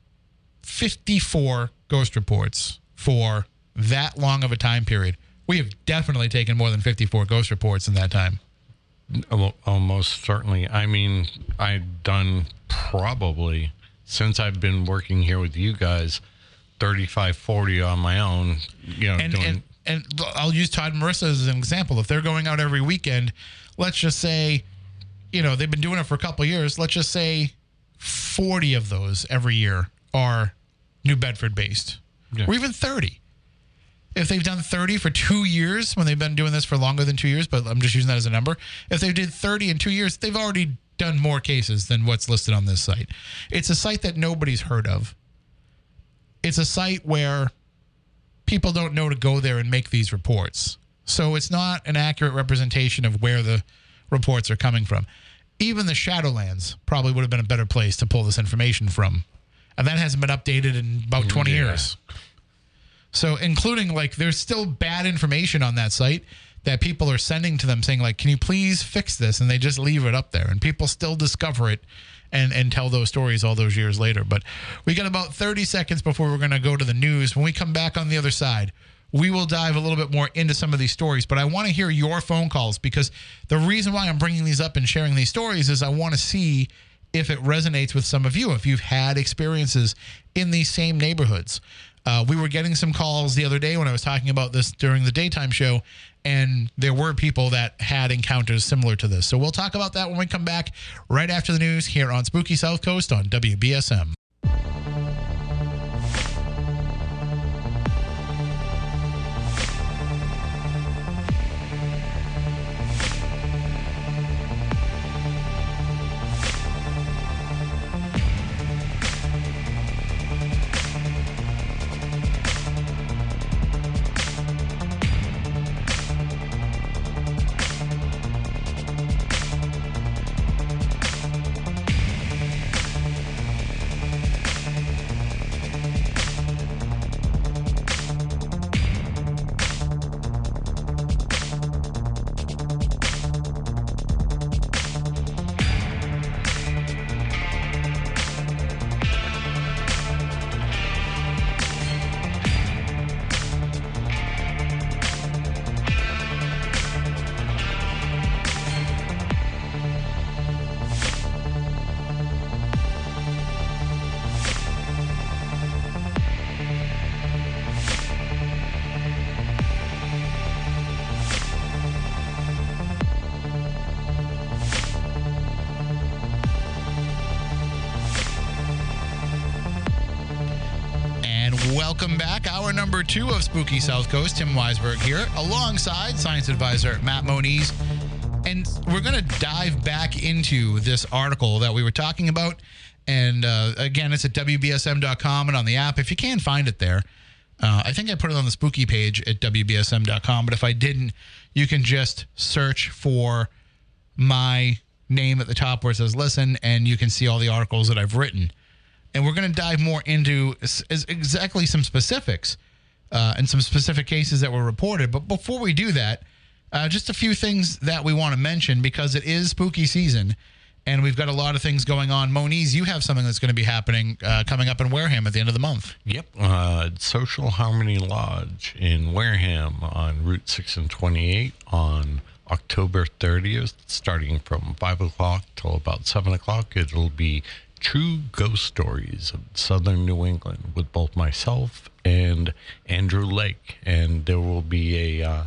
54 ghost reports for that long of a time period. We have definitely taken more than 54 ghost reports in that time. Al- Almost certainly. I mean, I've done probably since I've been working here with you guys, 35, 40 on my own. You know, And, doing and and I'll use Todd and Marissa as an example. If they're going out every weekend, let's just say, you know, they've been doing it for a couple of years. Let's just say 40 of those every year are New Bedford based, Yeah. or even 30. If they've done 30 for two years, when they've been doing this for longer than two years, but I'm just using that as a number. If they did 30 in two years, they've already done more cases than what's listed on this site. It's a site that nobody's heard of. It's a site where people don't know to go there and make these reports. So it's not an accurate representation of where the reports are coming from. Even the Shadowlands probably would have been a better place to pull this information from. And that hasn't been updated in about 20 Yeah. years. So, including like, there's still bad information on that site that people are sending to them saying, like, can you please fix this? And they just leave it up there. And people still discover it and and tell those stories all those years later. But we got about 30 seconds before we're going to go to the news. When we come back on the other side, we will dive a little bit more into some of these stories. But I want to hear your phone calls because the reason why I'm bringing these up and sharing these stories is I want to see if it resonates with some of you, if you've had experiences in these same neighborhoods. Uh, we were getting some calls the other day when I was talking about this during the daytime show, and there were people that had encounters similar to this. So we'll talk about that when we come back right after the news here on Spooky South Coast on WBSM. Two of Spooky South Coast. Tim Weisberg here, alongside science advisor Matt Moniz. And we're going to dive back into this article that we were talking about. And uh, again, it's at WBSM.com and on the app. If you can find it there, uh, I think I put it on the spooky page at WBSM.com. But if I didn't, you can just search for my name at the top where it says listen, and you can see all the articles that I've written and we're going to dive more into exactly some specifics uh, and some specific cases that were reported. But before we do that, uh, just a few things that we want to mention because it is spooky season, and we've got a lot of things going on. Moniz, you have something that's going to be happening uh, coming up in Wareham at the end of the month. Yep. Uh, Social Harmony Lodge in Wareham on Route 6 and 28 on October 30th, starting from 5 o'clock till about 7 o'clock. It'll be True Ghost Stories of Southern New England with both myself and Andrew Lake. And there will be a. Uh,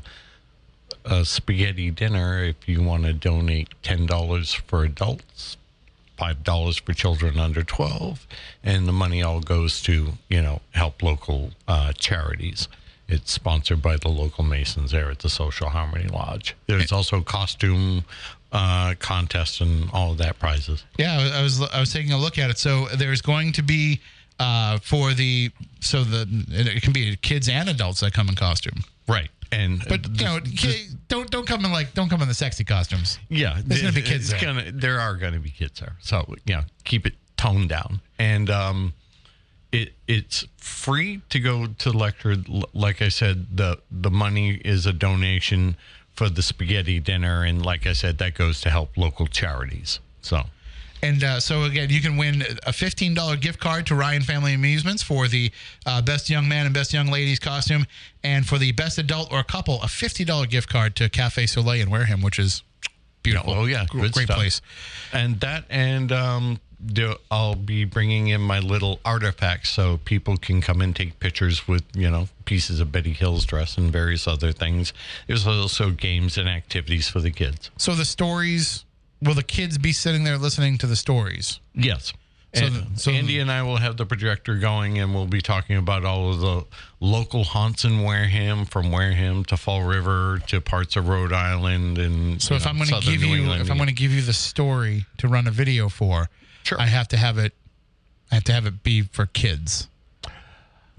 a spaghetti dinner if you want to donate $10 for adults $5 for children under 12 and the money all goes to you know help local uh, charities it's sponsored by the local masons there at the social harmony lodge there's also costume uh, contest and all of that prizes Yeah, I was I was taking a look at it. So there's going to be uh, for the so the it can be kids and adults that come in costume. right and But you know, ki- don't don't come in like don't come in the sexy costumes. Yeah, There's gonna be kids there. Gonna, there are going to be kids there, so yeah, keep it toned down. And um, it it's free to go to the lecture. Like I said, the the money is a donation for the spaghetti dinner, and like I said, that goes to help local charities. So And uh, so again, you can win a fifteen dollar gift card to Ryan Family Amusements for the uh, best young man and best young ladies costume, and for the best adult or couple, a fifty dollar gift card to Cafe Soleil in Wareham, which is beautiful. Oh yeah, Gr- good great place. And that and um, do, I'll be bringing in my little artifacts so people can come and take pictures with you know pieces of Betty Hill's dress and various other things. There's also games and activities for the kids. So the stories, will the kids be sitting there listening to the stories? Yes. So And the- so- Andy and I will have the projector going, and we'll be talking about all of the local haunts in Wareham, from Wareham to Fall River to parts of Rhode Island, and So if know, I'm going to give New you, England. if I'm going to give you the story to run a video for, Sure. I have to have it. I have to have it be for kids.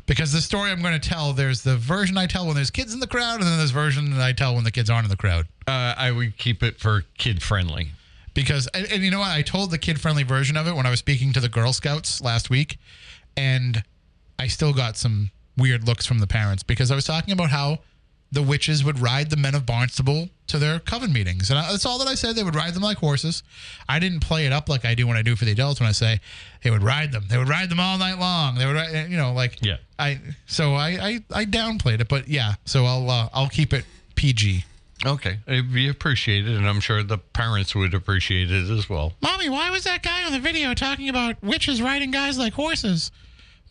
Because the story I'm going to tell, there's the version I tell when there's kids in the crowd, and then there's version that I tell when the kids aren't in the crowd. uh, I would keep it for kid friendly. Because and, and you know what? I told the kid friendly version of it when I was speaking to the Girl Scouts last week, and I still got some weird looks from the parents because I was talking about how the witches would ride the men of Barnstable to their coven meetings, and I, that's all that I said. They would ride them like horses. I didn't play it up like I do when I do for the adults. When I say they would ride them, they would ride them all night long. They would, ride, you know, like Yeah. I. So I I, I downplayed it, but yeah. So I'll uh, I'll keep it PG. Okay. It'd be appreciated, and I'm sure the parents would appreciate it as well. Mommy, why was that guy on the video talking about witches riding guys like horses?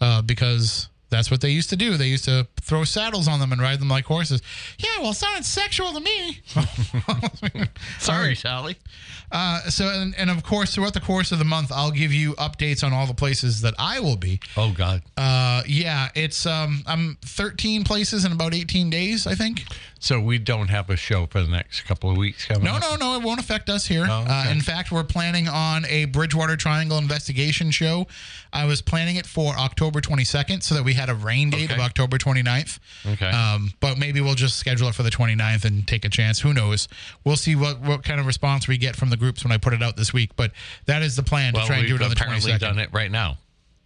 Uh, because that's what they used to do. They used to throw saddles on them and ride them like horses. Yeah, well, it sounded sexual to me. Sorry, Sally. Uh, so, and, and of course, throughout the course of the month, I'll give you updates on all the places that I will be. Oh, God. Uh, yeah, it's um, I'm 13 places in about 18 days, I think. So we don't have a show for the next couple of weeks coming No, up? no, no. It won't affect us here. Oh, uh, in fact, we're planning on a Bridgewater Triangle investigation show. I was planning it for October 22nd so that we had a rain date of October 29th. Okay. Um, but maybe we'll just schedule it for the 29th and take a chance. Who knows? We'll see what, what kind of response we get from the groups when I put it out this week. But that is the plan well, to try and do it on the apparently done it right now.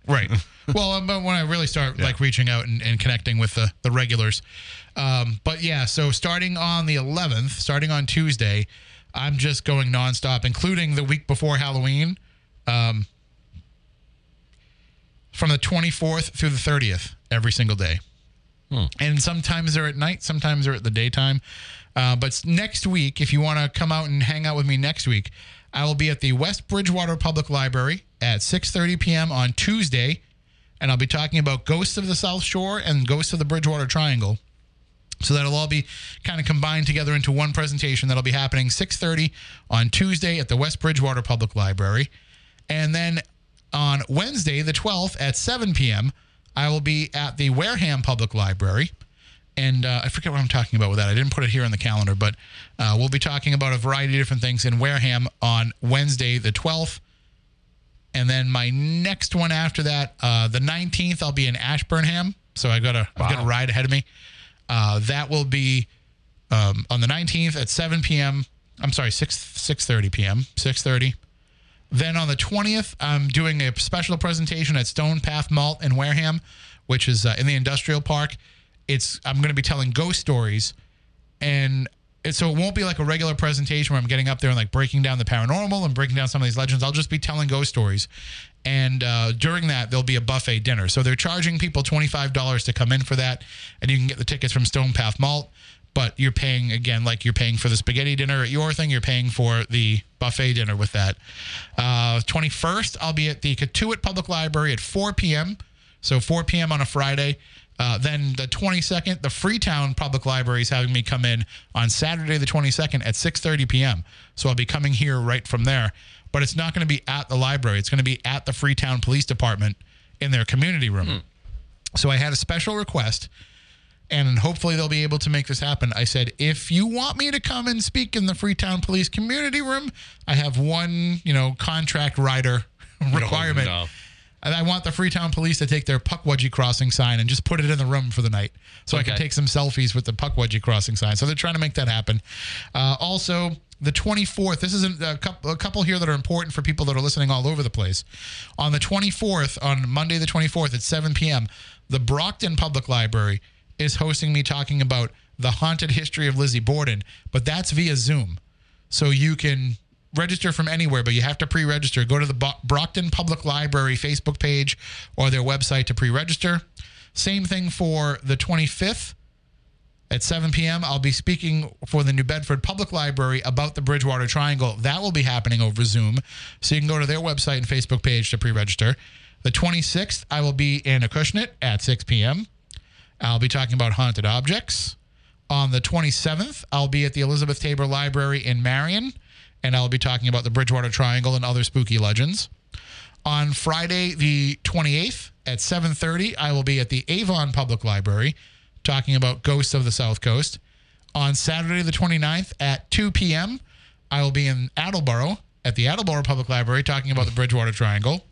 Right. well, um, but when I really start like reaching out and, and connecting with the, the regulars. Um, but yeah, so starting on the 11th, starting on Tuesday, I'm just going nonstop, including the week before Halloween, um, from the 24th through the 30th, every single day. And sometimes they're at night, sometimes they're at the daytime. Uh, but next week, if you want to come out and hang out with me next week, I will be at the West Bridgewater Public Library at 6:30 p.m. on Tuesday, and I'll be talking about Ghosts of the South Shore and Ghosts of the Bridgewater Triangle. So that'll all be kind of combined together into one presentation that'll be happening 6:30 on Tuesday at the West Bridgewater Public Library. And then on Wednesday, the 12th at 7 p.m., I will be at the Wareham Public Library. And uh, I forget what I'm talking about with that. I didn't put it here on the calendar, but uh, we'll be talking about a variety of different things in Wareham on Wednesday, the 12th. And then my next one after that, uh, the 19th, I'll be in Ashburnham. So I got a I've got a ride ahead of me. Uh, that will be um, on the 19th at 7 p.m. I'm sorry, 6 6:30 p.m. 6:30. Then on the 20th, I'm doing a special presentation at Stone Path Malt in Wareham, which is uh, in the industrial park. It's I'm going to be telling ghost stories, and so it won't be like a regular presentation where I'm getting up there and like breaking down the paranormal and breaking down some of these legends. I'll just be telling ghost stories, and uh, during that there'll be a buffet dinner. So they're charging people twenty five dollars to come in for that, and you can get the tickets from Stone Path Malt. But you're paying again, like you're paying for the spaghetti dinner at your thing. You're paying for the buffet dinner with that. Uh, 21st, I'll be at the Cotuit Public Library at 4 p.m. So 4 p.m. on a Friday. Uh, then the 22nd, the Freetown Public Library is having me come in on Saturday the 22nd at 6:30 p.m. So I'll be coming here right from there. But it's not going to be at the library. It's going to be at the Freetown Police Department in their community room. So I had a special request and hopefully they'll be able to make this happen. I said, if you want me to come and speak in the Freetown Police Community Room, I have one, you know, contract rider requirement. no. And I want the Freetown Police to take their Pukwudgie Crossing sign and just put it in the room for the night, so I can take some selfies with the Pukwudgie Crossing sign. So they're trying to make that happen. Uh, also, the 24th. This is a, a, couple, here that are important for people that are listening all over the place. On the 24th, on Monday the 24th at 7 p.m., the Brockton Public Library is hosting me talking about the haunted history of Lizzie Borden, but that's via Zoom. So you can register from anywhere, but you have to pre-register. Go to the Brockton Public Library Facebook page or their website to pre-register. Same thing for the 25th at 7 p.m. I'll be speaking for the New Bedford Public Library about the Bridgewater Triangle. That will be happening over Zoom. So you can go to their website and Facebook page to pre-register. The 26th, I will be in Acushnet at 6 p.m. I'll be talking about haunted objects. On the 27th, I'll be at the Elizabeth Taber Library in Marion, and I'll be talking about the Bridgewater Triangle and other spooky legends. On Friday, the 28th at 7:30, I will be at the Avon Public Library talking about ghosts of the South Coast. On Saturday, the 29th at 2 p.m., I will be in Attleboro at the Attleboro Public Library talking about the Bridgewater Triangle.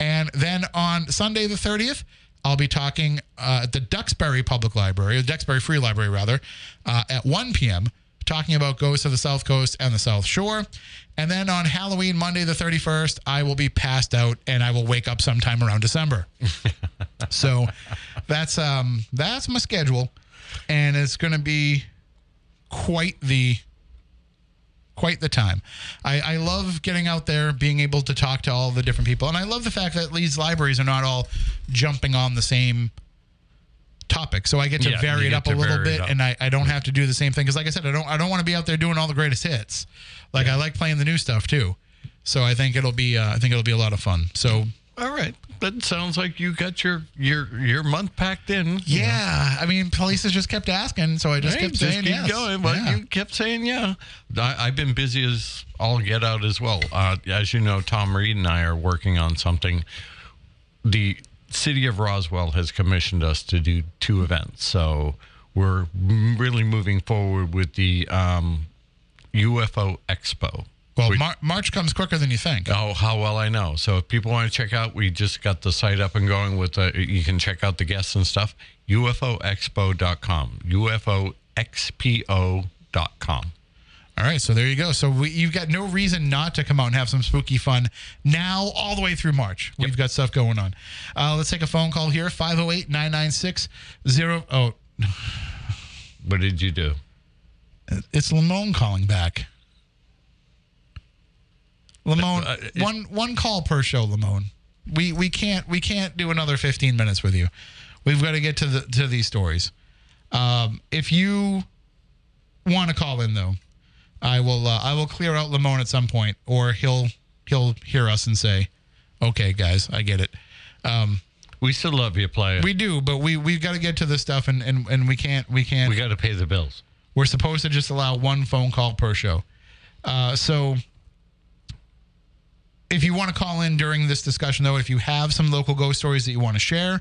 And then on Sunday, the 30th, I'll be talking uh, at the Duxbury Public Library, or Duxbury Free Library, rather, uh, at 1 p.m., talking about ghosts of the South Coast and the South Shore. And then on Halloween, Monday, the 31st, I will be passed out and I will wake up sometime around December. so that's um that's my schedule. and it's going to be quite the quite the time. I, I love getting out there, being able to talk to all the different people, and I love the fact that these libraries are not all jumping on the same topic. So I get to Yeah, vary it up a little bit, and I, I don't have to do the same thing because, like I said, I don't I don't want to be out there doing all the greatest hits. Like I like playing the new stuff too. So I think it'll be uh, I think it'll be a lot of fun. So All right. That sounds like you got your your your month packed in. yeah, I mean, police just kept asking, so I just Hey, kept just saying keep yes. going. Well, Yeah. you kept saying yeah. I, I've been busy as all get out as well. Uh, as you know, Tom Reed and I are working on something. The city of Roswell has commissioned us to do two events, so we're really moving forward with the um, UFO Expo. Well, which- Mar- March comes quicker than you think. Oh, how well I know. So if people want to check out, we just got the site up and going with the, you can check out the guests and stuff. UFOexpo.com. UFOXPO.com. All right, so there you go. So we, you've got no reason not to come out and have some spooky fun now, all the way through March. We've got stuff going on. Uh, let's take a phone call here 508 996 0. Oh, What did you do? it's Lamone calling back. Lamone, Uh, one one call per show, Lamone. We we can't we can't do another 15 minutes with you. We've got to get to the to these stories. Um, if you want to call in though, I will uh, I will clear out Lamone at some point, or he'll he'll hear us and say, "Okay, guys, I get it." Um, We still love you, player. We, do, but we we've got to get to this stuff, and and, and we can't we can't we got to pay the bills. we're supposed to just allow one phone call per show. Uh, so if you want to call in during this discussion, though, if you have some local ghost stories that you want to share,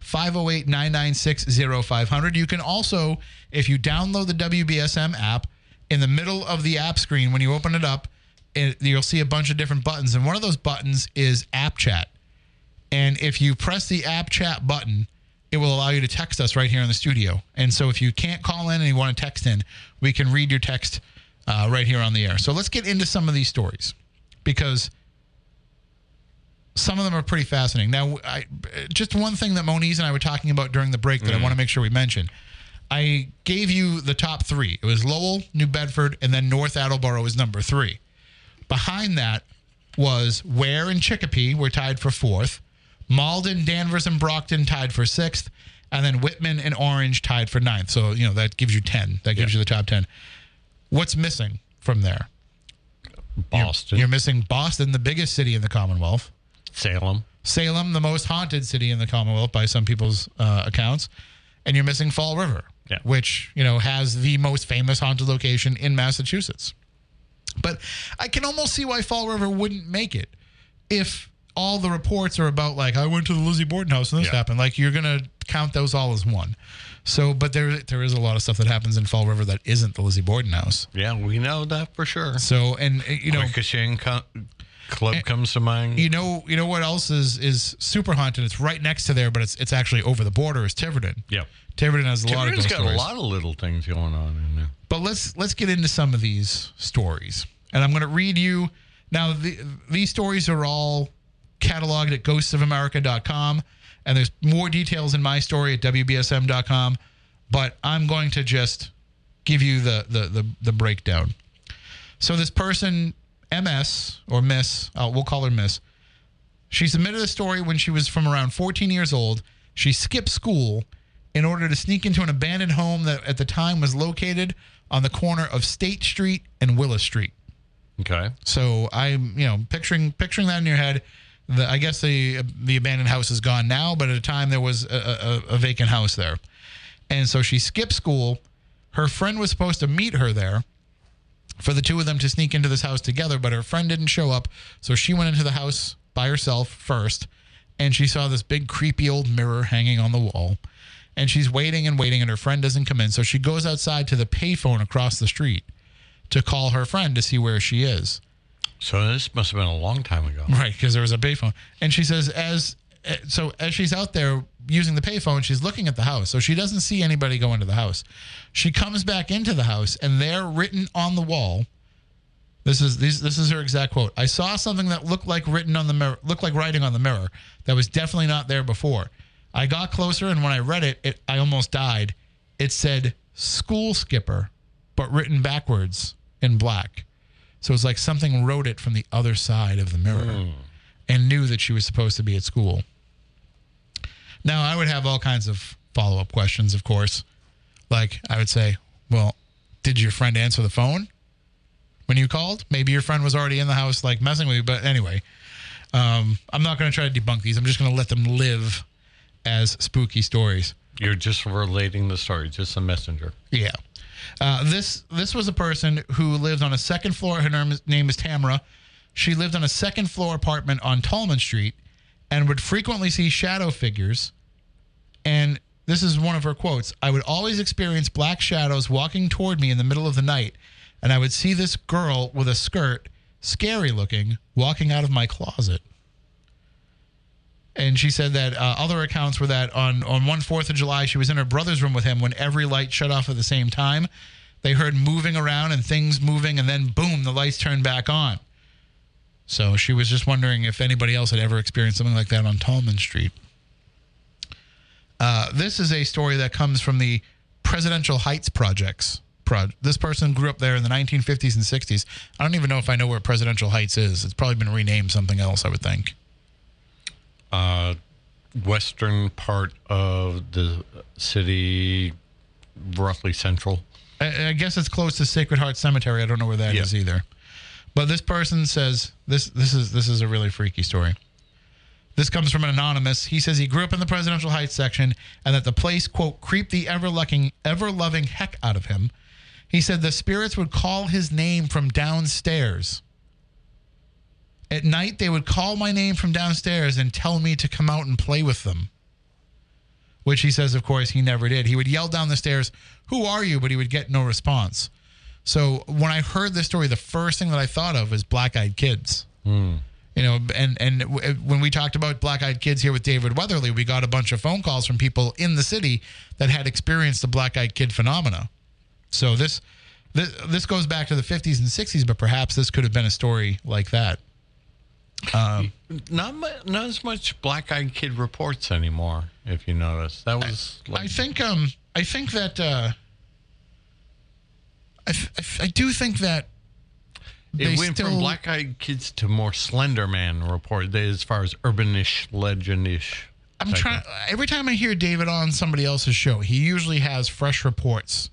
508 996 0500. You can also, if you download the WBSM app, in the middle of the app screen, when you open it up, it, you'll see a bunch of different buttons. And one of those buttons is app chat. And if you press the app chat button, it will allow you to text us right here in the studio. And so if you can't call in and you want to text in, we can read your text uh, right here on the air. So let's get into some of these stories because some of them are pretty fascinating. Now, I, just one thing that Moniz and I were talking about during the break that I want to make sure we mention. I gave you the top three. It was Lowell, New Bedford, and then North Attleboro was number three. Behind that was Ware and Chicopee were tied for fourth. Malden, Danvers, and Brockton tied for sixth. And then Whitman and Orange tied for ninth. So, you know, that gives you 10. That gives you the top 10. What's missing from there? Boston, You're missing Boston, the biggest city in the Commonwealth. Salem. Salem, the most haunted city in the Commonwealth by some people's uh, accounts. And you're missing Fall River, Yeah. which, you know, has the most famous haunted location in Massachusetts. But I can almost see why Fall River wouldn't make it if all the reports are about like I went to the Lizzie Borden house and this Yeah. happened. Like you're gonna count those all as one. So, but there there is a lot of stuff that happens in Fall River that isn't the Lizzie Borden house. Yeah, we know that for sure. So, and uh, you know, co- Club comes to mind. you know, you know what else is is super haunted? It's right next to there, but it's it's actually over the border. Is Tiverton? yeah. Tiverton has a lot of Tiverton's ghost got a lot of little things going on in there. But let's let's get into some of these stories, and I'm going to read you now. The, these stories are all cataloged at ghostsofamerica.com, and there's more details in my story at wbsm.com. But I'm going to just give you the the the, the breakdown. So this person, MS or Miss, uh, we'll call her Miss. She submitted a story when she was from around 14 years old. She skipped school in order to sneak into an abandoned home that at the time was located on the corner of State Street and Willis Street. Okay. So I'm, you know, picturing picturing that in your head. The, I guess the the abandoned house is gone now, but at the time there was a, a, a vacant house there, and so she skipped school. Her friend was supposed to meet her there for the two of them to sneak into this house together, but her friend didn't show up, so she went into the house by herself first, and she saw this big creepy old mirror hanging on the wall, and she's waiting and waiting, and her friend doesn't come in, so she goes outside to the payphone across the street to call her friend to see where she is. So this must have been a long time ago. Right, because there was a payphone. And she says, as eh, so as she's out there using the payphone, she's looking at the house. So she doesn't see anybody go into the house. She comes back into the house, and there, written on the wall, this is this, this is her exact quote. I saw something that looked like written on the mirror, looked like writing on the mirror that was definitely not there before. I got closer, and when I read it, it I almost died. it said school skipper, but written backwards in black. So it's like something wrote it from the other side of the mirror and knew that she was supposed to be at school. Now, I would have all kinds of follow up questions, of course. Like, I would say, well, did your friend answer the phone when you called? Maybe your friend was already in the house, like messing with you. But anyway, um, I'm not going to try to debunk these. I'm just going to let them live as spooky stories. You're just relating the story, just a messenger. Yeah. Uh, this this was a person who lived on a second floor. Her name is, name is Tamara. She lived on a second floor apartment on Tallman Street and would frequently see shadow figures. And this is one of her quotes I would always experience black shadows walking toward me in the middle of the night. And I would see this girl with a skirt, scary looking, walking out of my closet. And she said that uh, other accounts were that on, on one Fourth of July, she was in her brother's room with him when every light shut off at the same time. They heard moving around and things moving, and then boom, the lights turned back on. So she was just wondering if anybody else had ever experienced something like that on Tallman Street. Uh, this is a story that comes from the Presidential Heights projects. Pro- this person grew up there in the 1950s and 60s. I don't even know if I know where Presidential Heights is. It's probably been renamed something else, I would think. Uh, western part of the city, roughly central. I, I guess it's close to Sacred Heart Cemetery. I don't know where that is either. But this person says this this is this is a really freaky story. This comes from an anonymous. He says he grew up in the Presidential Heights section and that the place quote creeped the ever loving ever loving heck out of him. He said the spirits would call his name from downstairs. At night they would call my name from downstairs and tell me to come out and play with them. Which he says of course he never did. He would yell down the stairs, "Who are you?" but he would get no response. So when I heard this story, the first thing that I thought of was Black Eyed Kids. Hmm. You know, and and w- uh, when we talked about Black Eyed Kids here with David Weatherly, we got a bunch of phone calls from people in the city that had experienced the Black Eyed Kid phenomena. So this this this goes back to the 50s and 60s, but perhaps this could have been a story like that. Not not as much black eyed kid reports anymore. If you notice, that was like I think um I think that uh I, th- I do think that they it went still from black eyed kids to more Slender Man report as far as urbanish, legendish. I'm trying every time I hear David on somebody else's show, he usually has fresh reports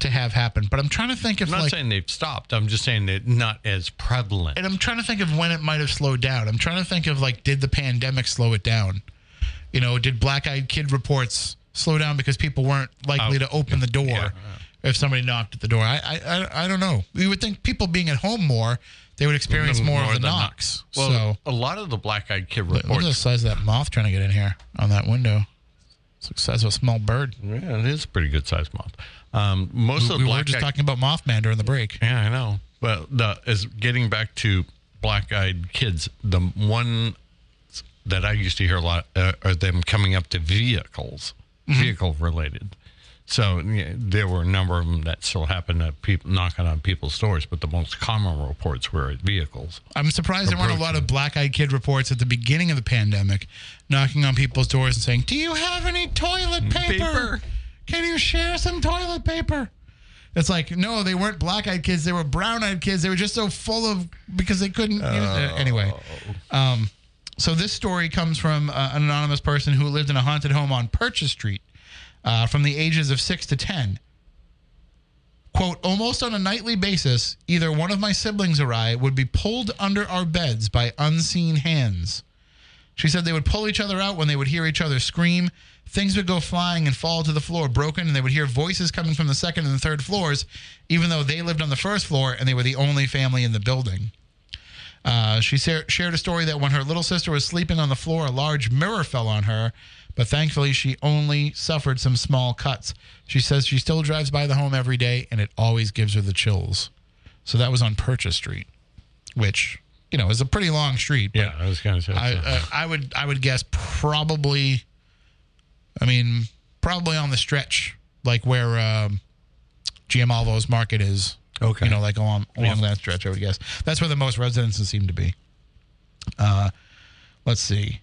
to have happen. But I'm trying to think if I'm not like saying they've stopped. I'm just saying that not as prevalent. and I'm trying to think of when it might have slowed down. I'm trying to think of like, did the pandemic slow it down? You know, did Black Eyed Kid reports slow down because people weren't likely Oh, to open the door yeah. if somebody knocked at the door? I, I I don't know. We would think people being at home more, they would experience mm, more, of the than not. knocks. Well, so a lot of the black eyed kid look at the size of that moth trying to get in here on that window. It's the size of a small bird. Yeah, it is a pretty good sized moth. Um, most We, of the we were just talking about Mothman during the break. Yeah, I know. But the is getting back to black-eyed kids. The one that I used to hear a lot uh, are them coming up to vehicles, vehicle related. So yeah, there were a number of them that still happened to people knocking on people's doors, but the most common reports were at vehicles. I'm surprised there weren't a lot of black eyed kid reports at the beginning of the pandemic knocking on people's doors and saying, Do you have any toilet paper? Paper. Can you share some toilet paper? It's like, no, they weren't black eyed kids. They were brown eyed kids. They were just so full of, because they couldn't. Know, anyway. Um, so this story comes from uh, an anonymous person who lived in a haunted home on Purchase Street uh, from the ages of 6 to 10 quote, almost on a nightly basis, either one of my siblings or I would be pulled under our beds by unseen hands. She said they would pull each other out when they would hear each other scream. Things would go flying and fall to the floor broken, and they would hear voices coming from the second and the third floors, even though they lived on the first floor and they were the only family in the building. Uh, she sa- shared a story that when her little sister was sleeping on the floor, a large mirror fell on her, but thankfully she only suffered some small cuts. She says she still drives by the home every day and it always gives her the chills. So that was on Purchase Street, which you know is a pretty long street. Yeah, I was going to say. I, uh, I would I would guess probably. I mean, probably on the stretch, like where um, Giamalvo's market is. Okay. You know, like along along Yeah. that stretch, I would guess. That's where the most residences seem to be. Uh, let's see.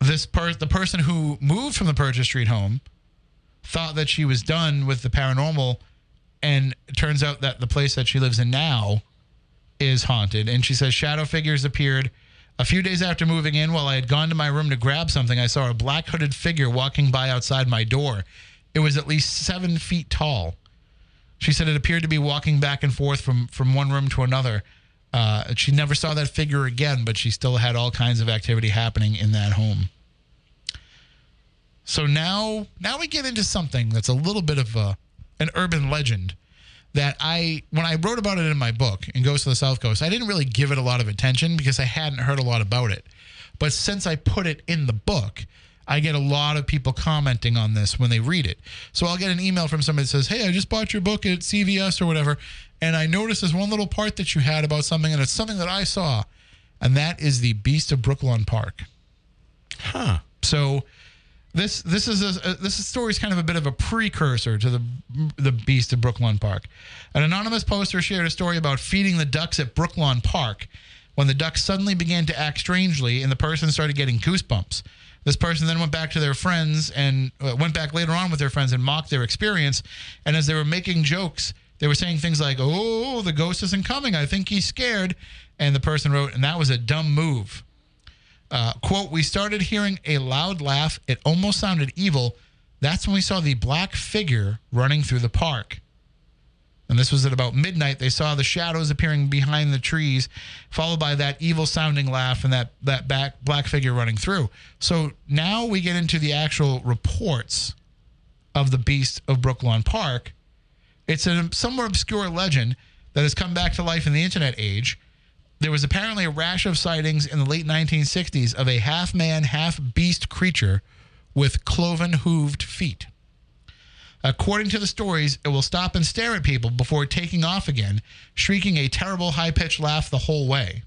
This per the person who moved from the Purchase Street home thought that she was done with the paranormal, and it turns out that the place that she lives in now is haunted. And she says shadow figures appeared. A few days after moving in, while I had gone to my room to grab something, I saw a black hooded figure walking by outside my door. It was at least seven feet tall. She said it appeared to be walking back and forth from, from one room to another. Uh, she never saw that figure again, but she still had all kinds of activity happening in that home. So now, now we get into something that's a little bit of a, an urban legend that I, when I wrote about it in my book, and Ghost of the South Coast, I didn't really give it a lot of attention because I hadn't heard a lot about it. But since I put it in the book, I get a lot of people commenting on this when they read it. So I'll get an email from somebody that says, Hey, I just bought your book at CVS or whatever. And I noticed this one little part that you had about something, and it's something that I saw. And that is the Beast of Brooklawn Park. Huh. So this this is a, this story is kind of a bit of a precursor to the the Beast of Brooklawn Park. An anonymous poster shared a story about feeding the ducks at Brooklawn Park when the ducks suddenly began to act strangely and the person started getting goosebumps. This person then went back to their friends and uh, went back later on with their friends and mocked their experience. And as they were making jokes, they were saying things like, "Oh, the ghost isn't coming. I think he's scared." And the person wrote, "And that was a dumb move." Uh, quote, we started hearing a loud laugh. It almost sounded evil. That's when we saw the black figure running through the park. And this was at about midnight. They saw the shadows appearing behind the trees, followed by that evil sounding laugh and that, that back black figure running through. So now we get into the actual reports of the beast of Brooklawn Park. It's a somewhat obscure legend that has come back to life in the internet age there was apparently a rash of sightings in the late 1960s of a half man, half beast creature with cloven hooved feet. According to the stories, it will stop and stare at people before taking off again, shrieking a terrible high pitched laugh the whole way.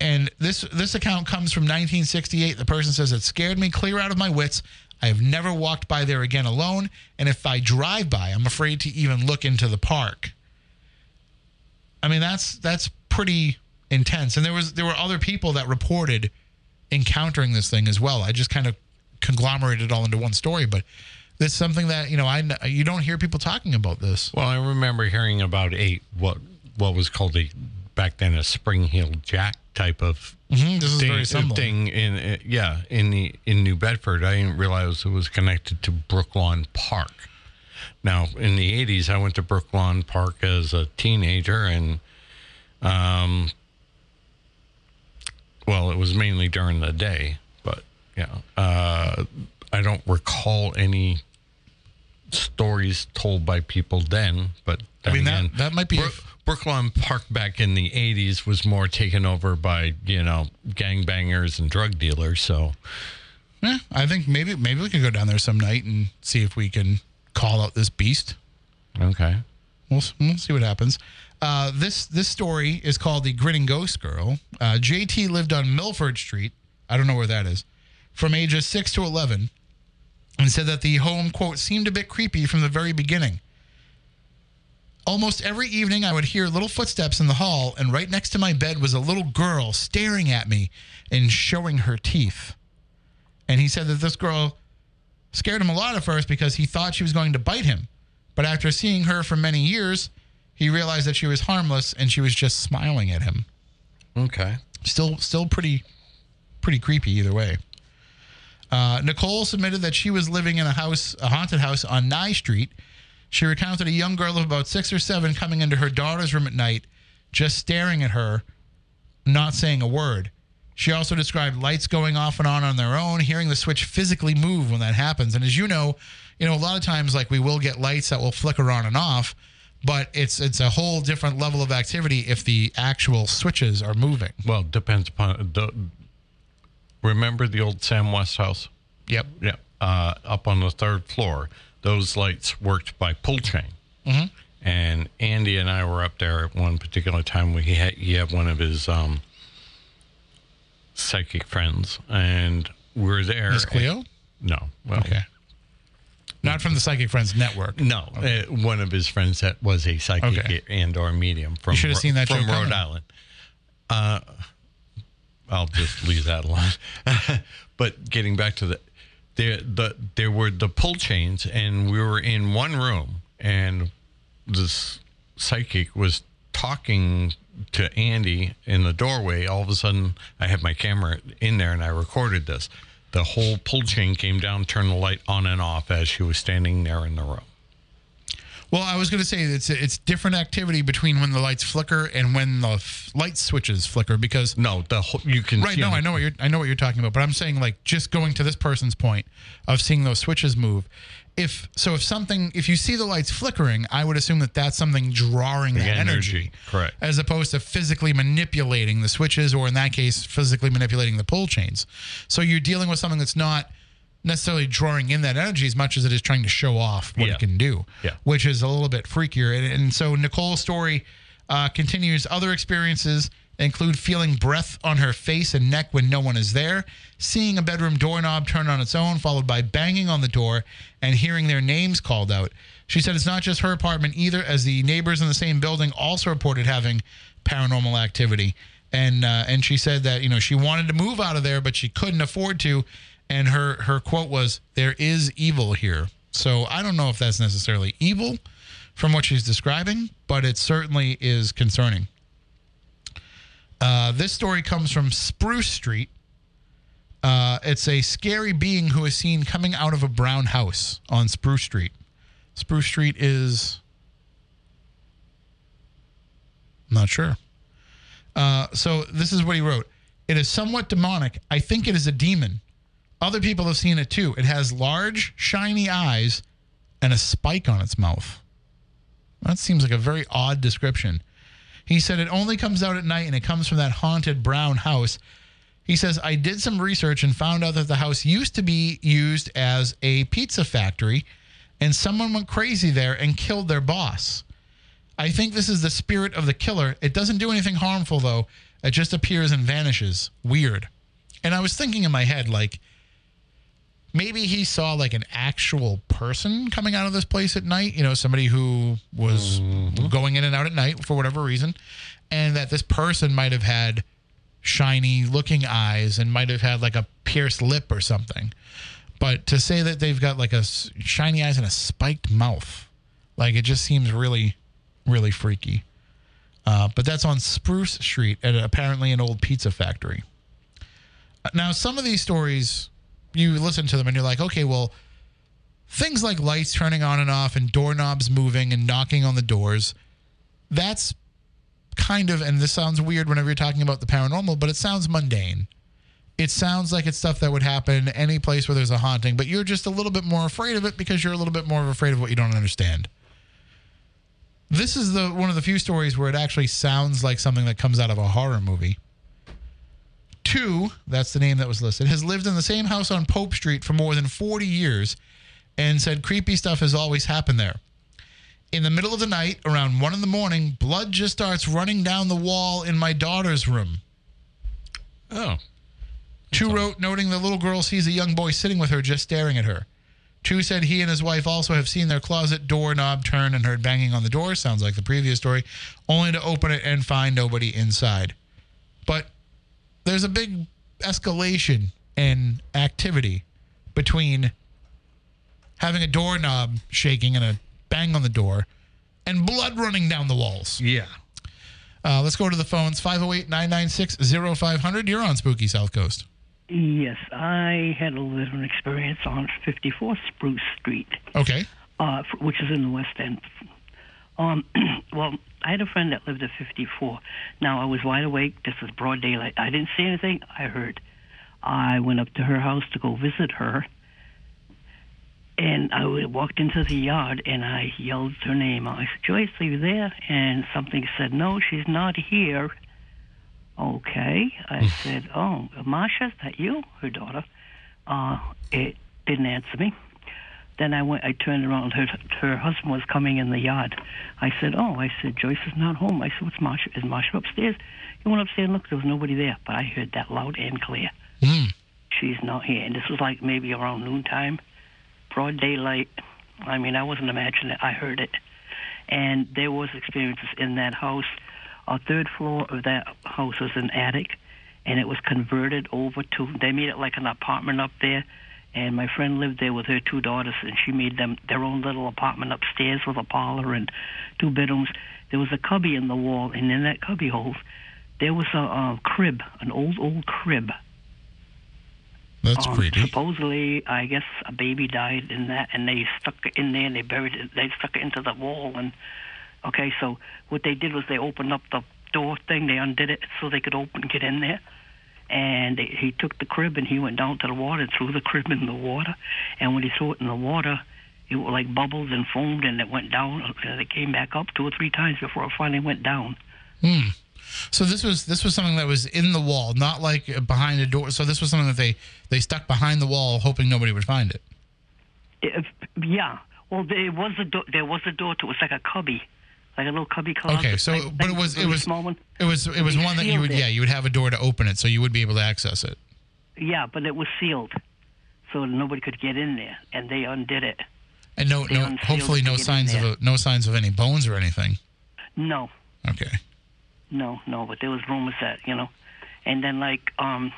And this this account comes from 1968. The person says it scared me clear out of my wits. I have never walked by there again alone, and if I drive by, I'm afraid to even look into the park. I mean, that's that's pretty intense. And there was there were other people that reported encountering this thing as well. I just kind of conglomerated it all into one story, but it's something that you know I you don't hear people talking about this. Well, I remember hearing about a what what was called a back then a spring-heeled jack type of mm-hmm, this is thing, thing in uh, yeah in the in New Bedford. I didn't realize it was connected to Brooklawn Park. Now, in the '80s, I went to Brooklawn Park as a teenager, and um, well, it was mainly during the day, but yeah, uh, I don't recall any stories told by people then. But I mean then that that might be. Bro- Brooklawn Park back in the 80s was more taken over by, you know, gangbangers and drug dealers. So, yeah, I think maybe maybe we could go down there some night and see if we can call out this beast. okay. We'll, we'll see what happens. Uh, this this story is called the Grinning Ghost Girl. Uh, JT lived on Milford Street. I don't know where that is. From ages six to eleven, and said that the home quote seemed a bit creepy from the very beginning. Almost every evening, I would hear little footsteps in the hall, and right next to my bed was a little girl staring at me and showing her teeth. And he said that this girl scared him a lot at first because he thought she was going to bite him. But after seeing her for many years, he realized that she was harmless and she was just smiling at him. Okay. Still, still pretty, pretty creepy either way. Uh, Nicole submitted that she was living in a house, a haunted house on Nye Street. She recounted a young girl of about six or seven coming into her daughter's room at night, just staring at her, not saying a word. She also described lights going off and on on their own, hearing the switch physically move when that happens. And as you know, you know a lot of times like we will get lights that will flicker on and off, but it's it's a whole different level of activity if the actual switches are moving. Well, depends upon the. Remember the old Sam West house? Yep. Yeah. Uh, up on the third floor, those lights worked by pull chain. Mm-hmm. And Andy and I were up there at one particular time. We had he had one of his um, psychic friends, and we were there. Cleo? No. Well, Okay. Not from the Psychic Friends Network. No, uh, one of his friends that was a psychic Okay. and or medium from You should have seen that from Rhode coming. Island. Uh, I'll just leave that alone. but getting back to the there the there were the pull chains, and we were in one room, and this psychic was talking to Andy in the doorway. All of a sudden, I had my camera in there, and I recorded this. The whole pull chain came down, turned the light on and off as she was standing there in the room. Well, I was going to say it's it's different activity between when the lights flicker and when the f- light switches flicker because No, the whole, you can right no on- I know what you're I know what you're talking about but I'm saying like just going to this person's point of seeing those switches move if so if something if you see the lights flickering I would assume that that's something drawing that energy, energy, correct. as opposed to physically manipulating the switches or in that case physically manipulating the pull chains so you're dealing with something that's not necessarily drawing in that energy as much as it is trying to show off what Yeah. it can do Yeah. which is a little bit freakier. And, and so Nicole's story uh, continues. Other experiences include feeling breath on her face and neck when no one is there, seeing a bedroom doorknob turn on its own, followed by banging on the door and hearing their names called out. She said it's not just her apartment either, as the neighbors in the same building also reported having paranormal activity. And uh, and she said that you know she wanted to move out of there, but she couldn't afford to. And her her quote was, "There is evil here." So I don't know if that's necessarily evil from what she's describing, but it certainly is concerning. Uh, this story comes from Spruce Street. Uh, it's a scary being who is seen coming out of a brown house on Spruce Street. Spruce Street is. Not sure. Uh, so this is what he wrote. It is somewhat demonic. I think it is a demon. Other people have seen it too. It has large, shiny eyes and a spike on its mouth. That seems like a very odd description. He said it only comes out at night and it comes from that haunted brown house. He says, I did some research and found out that the house used to be used as a pizza factory and someone went crazy there and killed their boss. I think this is the spirit of the killer. It doesn't do anything harmful, though. It just appears and vanishes. Weird. And I was thinking in my head, like, maybe he saw like an actual person coming out of this place at night, you know, somebody who was going in and out at night for whatever reason, and that this person might have had shiny looking eyes and might have had like a pierced lip or something. But to say that they've got like a shiny eyes and a spiked mouth, like it just seems really, really freaky. Uh, but that's on Spruce Street at apparently an old pizza factory. Now, some of these stories, you listen to them and you're like, okay, well, things like lights turning on and off and doorknobs moving and knocking on the doors, that's kind of, and this sounds weird whenever you're talking about the paranormal, but it sounds mundane. It sounds like it's stuff that would happen any place where there's a haunting, but you're just a little bit more afraid of it because you're a little bit more afraid of what you don't understand. This is the one of the few stories where it actually sounds like something that comes out of a horror movie. Two, that's the name that was listed, has lived in the same house on Pope Street for more than 40 years and said creepy stuff has always happened there. In the middle of the night, around 1 in the morning, blood just starts running down the wall in my daughter's room. Oh. Oh, Two wrote, noting the little girl sees a young boy sitting with her just staring at her. Two said he and his wife also have seen their closet doorknob turn and heard banging on the door, sounds like the previous story, only to open it and find nobody inside. But there's a big escalation in activity between having a doorknob shaking and a bang on the door and blood running down the walls. yeah. Uh, let's go to the phones 508 996 0500. You're on Spooky South Coast. Yes, I had a little experience on 54 Spruce Street, Okay. uh, which is in the West End. Um, well, I had a friend that lived at 54. Now, I was wide awake. This was broad daylight. I didn't see anything. I heard. I went up to her house to go visit her. And I walked into the yard and I yelled her name. I said, Joyce, are you there? And something said, No, she's not here. Okay. I said, Oh, Masha, is that you? Her daughter. Uh, it didn't answer me. Then I went. I turned around. Her her husband was coming in the yard. I said, "Oh," I said, "Joyce is not home." I said, "What's Marsha? Is Marsha upstairs?" He went upstairs and looked. There was nobody there, but I heard that loud and clear. Hmm. She's not here. And this was like maybe around noontime, broad daylight. I mean, I wasn't imagining it. I heard it, and there was experiences in that house. Our third floor of that house was an attic, and it was converted over to. They made it like an apartment up there, and my friend lived there with her two daughters, and she made them their own little apartment upstairs with a parlor and two bedrooms. There was a cubby in the wall, and in that cubby hole, there was a, a crib, an old old crib. That's Um, creepy. Supposedly, I guess a baby died in that, and they stuck it in there and they buried it. They stuck it into the wall, and okay, so what they did was they opened up the door thing, they undid it so they could open get in there, and they, he took the crib and he went down to the water and threw the crib in the water, and when he threw it in the water. It was like bubbled and foamed, and it went down. Uh, and it came back up two or three times before it finally went down. Hmm. So this was this was something that was in the wall, not like behind a door. So this was something that they they stuck behind the wall, hoping nobody would find it. It, yeah. Well, there was a do- there was a door to it. It was like a cubby, like a little cubby closet. Okay, so type but it was it was small one. it was it was one that you would it. yeah you would have a door to open it, so you would be able to access it. Yeah, but it was sealed, so nobody could get in there, and they undid it. And no They no hopefully no signs of a, no signs of any bones or anything. No, Okay. no, no. But there was rumors that you know, and then like um,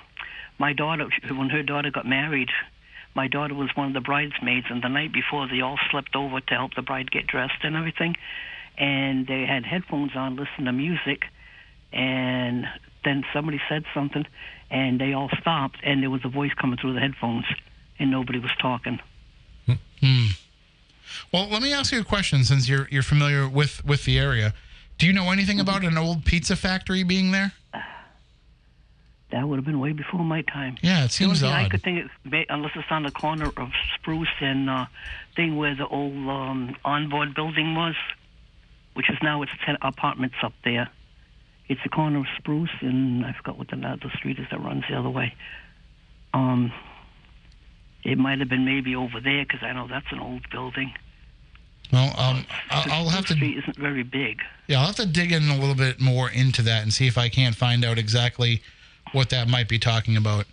my daughter when her daughter got married. My daughter was one of the bridesmaids, and the night before, they all slept over to help the bride get dressed and everything. And they had headphones on, listening to music. And then somebody said something, and they all stopped, and there was a voice coming through the headphones, and nobody was talking. Hmm. Well, let me ask you a question since you're you're familiar with with the area. Do you know anything about an old pizza factory being there? That would have been way before my time. Yeah, it The only seems thing I could think, ma- unless it's on the corner of Spruce and uh, thing where the old um, onboard building was, which is now it's ten apartments up there. It's the corner of Spruce and I forgot what the the street is that runs the other way. Um, it might have been maybe over there because I know that's an old building. Well, um, I'll, I'll have to Street isn't very big. yeah, I'll have to dig in a little bit more into that and see if I can't find out exactly what that might be talking about.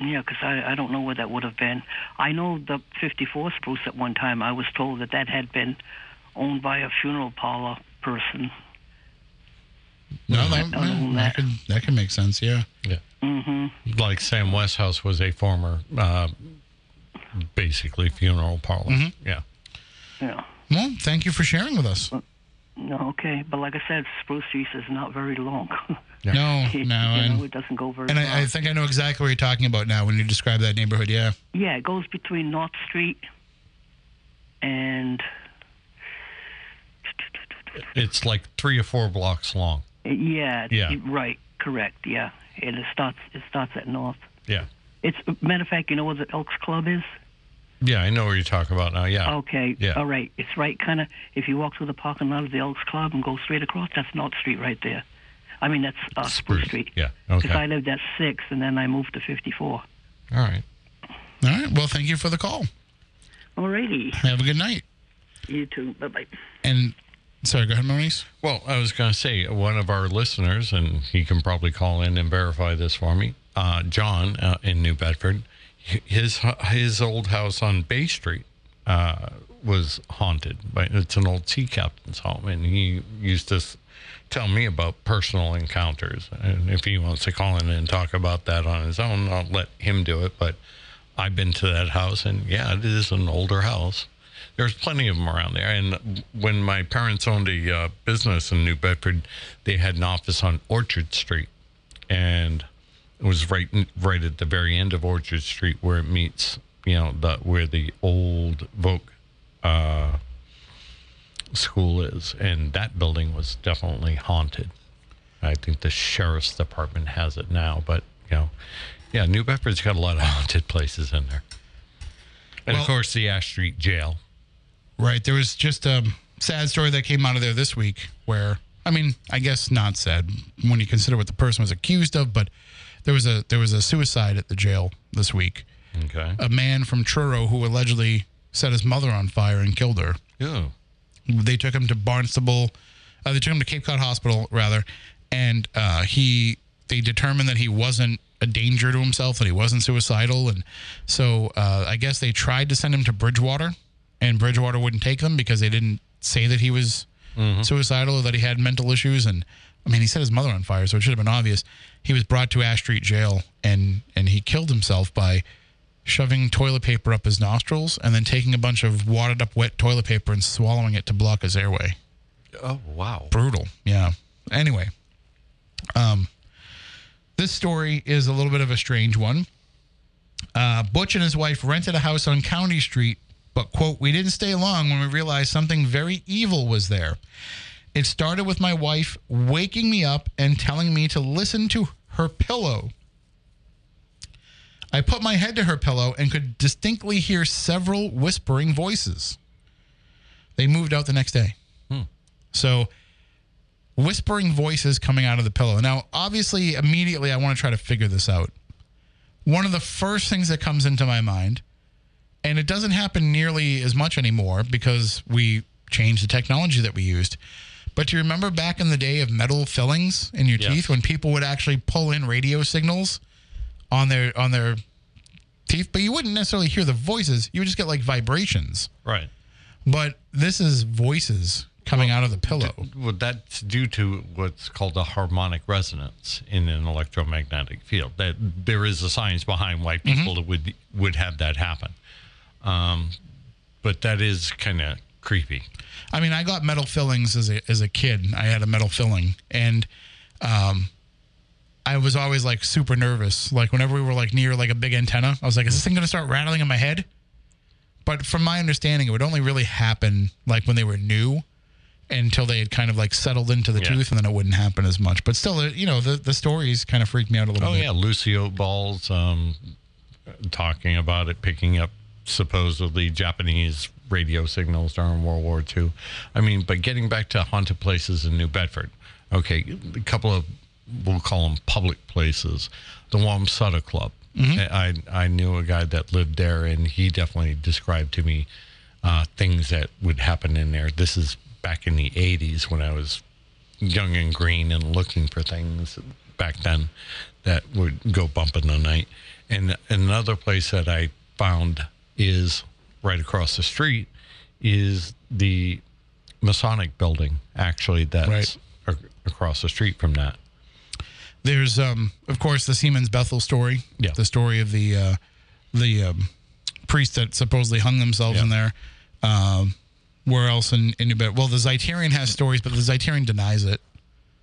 Yeah, because I, I don't know where that would have been. I know the 54 Spruce at one time. I was told that that had been owned by a funeral parlor person. No, that, I don't know yeah, that that. could that could make sense. Yeah. Yeah. Mhm. Like Sam Westhouse was a former, uh, basically funeral parlor. Mm-hmm. Yeah. Yeah. Well, thank you for sharing with us. No, okay. But like I said, Spruce Street is not very long. No, no, you and know, it doesn't go very and far. I, I think I know exactly what you're talking about now when you describe that neighborhood. Yeah. yeah, it goes between North Street and It's like three or four blocks long. yeah, Yeah. right, correct, yeah. And it starts it starts at North. Yeah. It's matter of fact, you know where the Elks Club is? Yeah, I know what you're talking about now. Yeah. Okay. Yeah. All right. It's right kind of if you walk through the parking lot of the Elks Club and go straight across, that's North Street right there. I mean, that's uh, Spruce Street. Yeah. Okay. Because I lived at 6 and then I moved to 54. All right. All right. Well, thank you for the call. Alrighty. Have a good night. You too. Bye-bye. And sorry, go ahead, Moniz. Well, I was going to say one of our listeners, and he can probably call in and verify this for me. Uh, John uh, in New Bedford, his his old house on Bay Street uh, was haunted. But it's an old sea captain's home, and he used to tell me about personal encounters. And if he wants to call in and talk about that on his own, I'll let him do it. But I've been to that house, and yeah, it is an older house. There's plenty of them around there. And when my parents owned a uh, business in New Bedford, they had an office on Orchard Street, and it was right right at the very end of Orchard Street where it meets, you know, the where the old Vogue uh, school is, and that building was definitely haunted. I think the sheriff's department has it now, but you know, yeah, New Bedford's got a lot of haunted places in there, and Well- of course the Ash Street Jail. Right. There was just a sad story that came out of there this week where, I mean, I guess not sad when you consider what the person was accused of, but there was a there was a suicide at the jail this week. Okay. A man from Truro who allegedly set his mother on fire and killed her. Yeah. They took him to Barnstable. Uh, they took him to Cape Cod Hospital rather, and uh, he they determined that he wasn't a danger to himself, that he wasn't suicidal, and so uh, I guess they tried to send him to Bridgewater, and Bridgewater wouldn't take them because they didn't say that he was suicidal or that he had mental issues. And I mean, he set his mother on fire, so it should have been obvious. He was brought to Ash Street Jail, and and he killed himself by shoving toilet paper up his nostrils and then taking a bunch of wadded up wet toilet paper and swallowing it to block his airway. Oh wow. Brutal. Yeah. Anyway, um, this story is a little bit of a strange one. Uh, Butch and his wife rented a house on County Street, but, quote, we didn't stay long when we realized something very evil was there. It started with my wife waking me up and telling me to listen to her pillow. I put my head to her pillow and could distinctly hear several whispering voices. They moved out the next day. Hmm. So, whispering voices coming out of the pillow. Now, obviously, immediately I want to try to figure this out. One of the first things that comes into my mind, and it doesn't happen nearly as much anymore because we changed the technology that we used. But do you remember back in the day of metal fillings in your teeth when people would actually pull in radio signals on their on their teeth, but you wouldn't necessarily hear the voices. You would just get like vibrations. Right. But this is voices coming out of the pillow. Well, that's due to what's called a harmonic resonance in an electromagnetic field. That there is a science behind why mm-hmm. people would would have that happen. Um, but that is kind of creepy. I mean, I got metal fillings as a as a kid. I had a metal filling, and um, I was always like super nervous. Like whenever we were like near like a big antenna, I was like, "Is this thing gonna start rattling in my head?" But from my understanding, it would only really happen like when they were new, until they had kind of like settled into the Yeah. tooth, and then it wouldn't happen as much. But still, you know, the the stories kind of freaked me out a little Oh bit. yeah, Lucille Ball's um, talking about it, picking up supposedly Japanese radio signals during World War II. I mean, but getting back to haunted places in New Bedford, okay, a couple of we'll call them public places. The Wamsutta Club. I I knew a guy that lived there, and he definitely described to me uh, things that would happen in there. This is back in the '80s when I was young and green and looking for things back then that would go bump in the night. And another place that I found is right across the street is the Masonic building, actually, that's Right. ac- across the street from that. There's, um, of course, the Seamen's Bethel story. Yeah. The story of the uh, the um, priests that supposedly hung themselves Yeah. in there. Um, where else in, in New Bedford? Well, the Zeiterion has stories, but the Zeiterion denies it.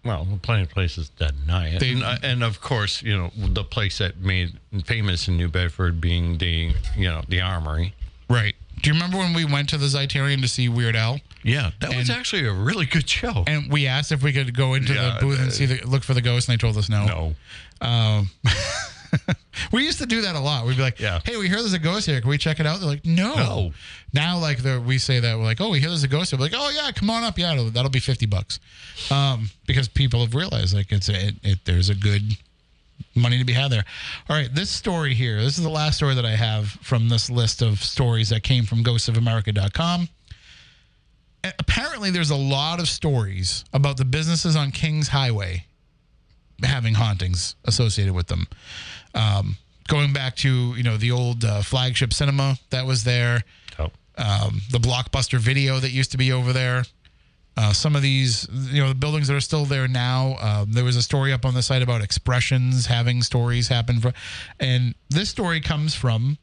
Well, plenty of places deny it. They- and, uh, and of course, you know, the place that made famous in New Bedford being the, you know, the Armory. Right. Do you remember when we went to the Zeiterion to see Weird Al? Yeah, that was actually a really good show. And we asked if we could go into Yeah, the booth and see the look for the ghost, and they told us no. no. Um, we used to do that a lot. We'd be like, Yeah. "Hey, we hear there's a ghost here. Can we check it out?" They're like, "No." No. Now, like the we say that we're like, "Oh, we hear there's a ghost." here." We're like, "Oh yeah, come on up. Yeah, that'll be fifty bucks," um, because people have realized like it's a, it, it there's a good money to be had there. All right, this story here. This is the last story that I have from this list of stories that came from GhostsOfAmerica.com. Apparently, there's a lot of stories about the businesses on Kings Highway having hauntings associated with them. Um, going back to you know the old uh, flagship cinema that was there, Oh. um, the blockbuster video that used to be over there. Uh, some of these, you know, the buildings that are still there now. Um, there was a story up on the site about expressions having stories happen for, and this story comes from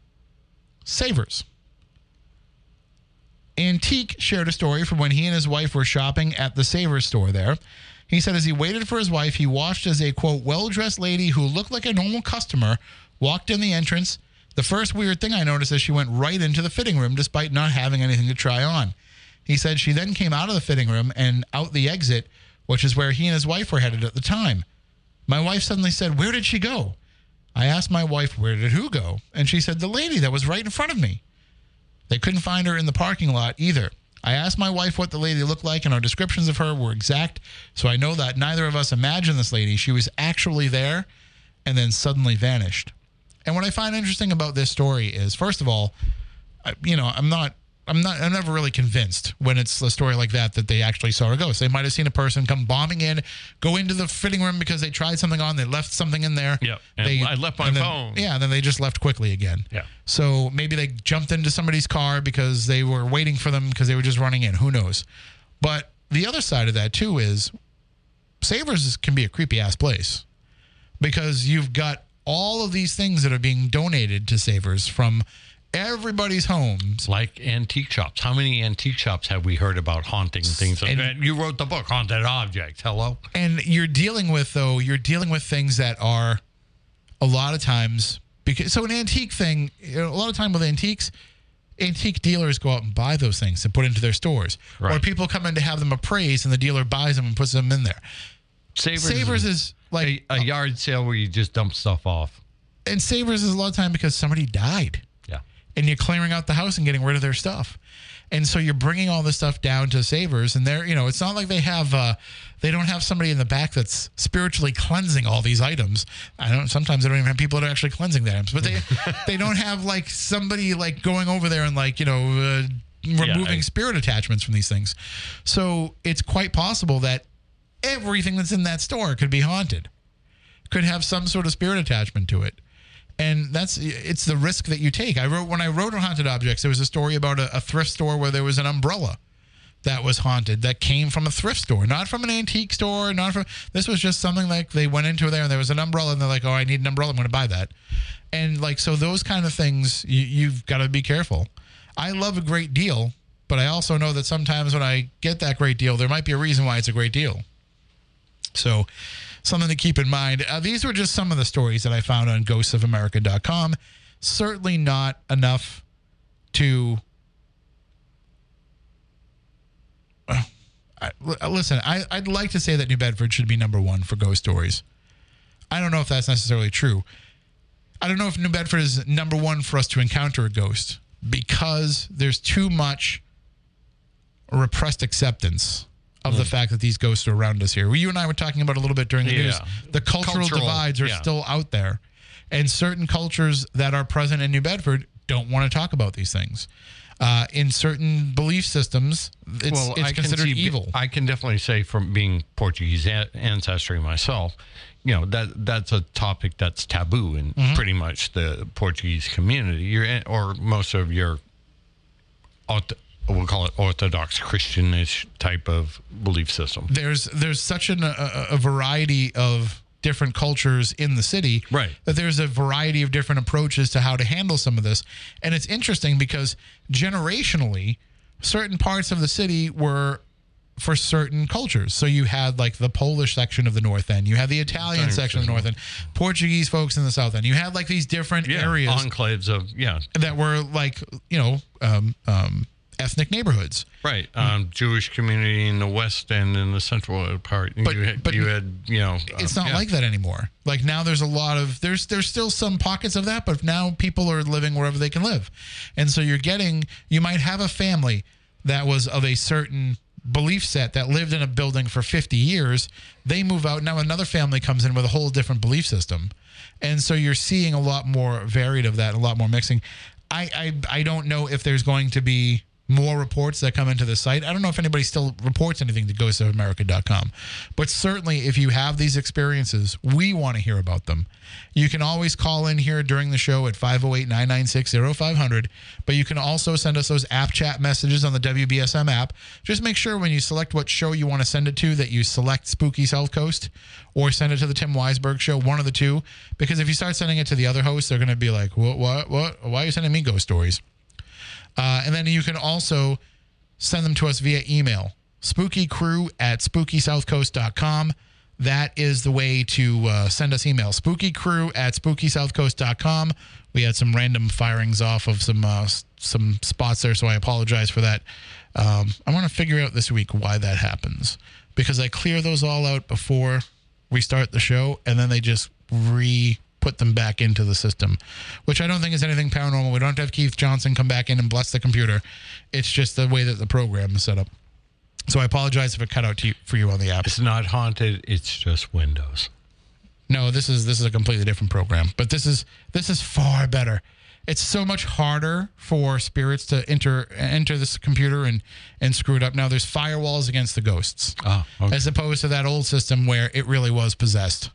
Savers. Antique shared a story from when he and his wife were shopping at the Savers store there. He said as he waited for his wife, he watched as a quote well dressed lady who looked like a normal customer walked in the entrance. The first weird thing I noticed is she went right into the fitting room despite not having anything to try on. He said she then came out of the fitting room and out the exit, which is where he and his wife were headed at the time. My wife suddenly said, Where did she go? I asked my wife, Where did who go? And she said, The lady that was right in front of me. They couldn't find her in the parking lot either. I asked my wife what the lady looked like, and our descriptions of her were exact, so I know that neither of us imagined this lady. She was actually there and then suddenly vanished. And what I find interesting about this story is, first of all, you know, I'm not. I'm not. I'm never really convinced when it's a story like that that they actually saw a ghost. They might have seen a person come bombing in, go into the fitting room because they tried something on, they left something in there. Yep. And They, I left my then- phone. Yeah, and then they just left quickly again. Yeah. So maybe they jumped into somebody's car because they were waiting for them because they were just running in. Who knows? But the other side of that too is Savers can be a creepy ass place because you've got all of these things that are being donated to Savers from everybody's homes. Like antique shops. How many antique shops have we heard about haunting things? And- And you wrote the book, Haunted Objects. Hello? And you're dealing with though, you're dealing with things that are a lot of times because so an antique thing, you know, a lot of time with antiques, antique dealers go out and buy those things and put into their stores, Right. or people come in to have them appraised, and the dealer buys them and puts them in there. Savers, Savers is like, a, a yard sale where you just dump stuff off. and Savers is a lot of time because somebody died. Yeah. and you're clearing out the house and getting rid of their stuff. And so you're bringing all this stuff down to Savers, and they're, you know, it's not like they have, uh, they don't have somebody in the back that's spiritually cleansing all these items. I don't. Sometimes they don't even have people that are actually cleansing the items, but they, they don't have like somebody like going over there and like you know. Uh, removing I- spirit attachments from these things. So it's quite possible that everything that's in that store could be haunted, could have some sort of spirit attachment to it. And that's it's the risk that you take. I wrote when I wrote on haunted objects, there was a story about a, a thrift store where there was an umbrella that was haunted that came from a thrift store, not from an antique store, not from this was just something like they went into there and there was an umbrella and they're like, Oh, I need an umbrella, I'm gonna buy that. And like so those kind of things you, you've got to be careful. I love a great deal, but I also know that sometimes when I get that great deal, there might be a reason why it's a great deal. So, something to keep in mind. Uh, these were just some of the stories that I found on ghostsofamerica.com. Certainly not enough to. Uh, I, listen, I, I'd like to say that New Bedford should be number one for ghost stories. I don't know if that's necessarily true. I don't know if New Bedford is number one for us to encounter a ghost because there's too much repressed acceptance of the fact that these ghosts are around us here. You and I were talking about a little bit during the Yeah. news. The cultural, Cultural, divides are yeah. still out there, and certain cultures that are present in New Bedford don't want to talk about these things. Uh, in certain belief systems, it's, it's I can considered see- evil. I can definitely say from being Portuguese a- ancestry myself, you know that that's a topic that's taboo in Mm-hmm. pretty much the Portuguese community. You're in, or most of your, we'll call it Orthodox Christianish type of belief system. there's there's such an, a, a variety of different cultures in the city Right. that there's a variety of different approaches to how to handle some of this. And it's interesting because generationally certain parts of the city were for certain cultures. So you had like the polish section of the north end. You had the italian Thanks, section of the north end. Portuguese folks in the south end. You had like these different areas enclaves of yeah, that were like you know um, um, ethnic neighborhoods right. Um, Jewish community in the west and in the central part. But- you had, but you had you know it's um, not yeah. like that anymore. Like now there's a lot of there's there's still some pockets of that, but now people are living wherever they can live. And so you're getting you might have a family that was of a certain belief set that lived in a building for 50 years. They move out, now another family comes in with a whole different belief system. And so you're seeing a lot more varied of that, a lot more mixing. I I, I don't know if there's going to be more reports that come into the site. I don't know if anybody still reports anything to ghostsofamerica.com. But certainly if you have these experiences, we want to hear about them. You can always call in here during the show at 508-996-0500, but you can also send us those app chat messages on the WBSM app. Just make sure when you select what show you want to send it to that you select Spooky South Coast or send it to the Tim Weisberg show, one of the two, because if you start sending it to the other hosts, they're going to be like, "What what what? Why are you sending me ghost stories?" Uh, and then you can also send them to us via email spookycrew at spookysouthcoast.com. That is the way to uh, send us email spookycrew at spookysouthcoast.com. We had some random firings off of some uh, some spots there, so I apologize for that. Um, I want to figure out this week why that happens because I clear those all out before we start the show, and then they just re put them back into the system, which I don't think is anything paranormal. We don't have to have Keith Johnson come back in and bless the computer. It's just the way that the program is set up. So I apologize if it cut out to you, for you on the app. It's not haunted. It's just Windows. No, this is this is a completely different program, but this is this is far better. It's so much harder for spirits to enter enter this computer and and screw it up. Now there's firewalls against the ghosts, Oh, okay. as opposed to that old system where it really was possessed.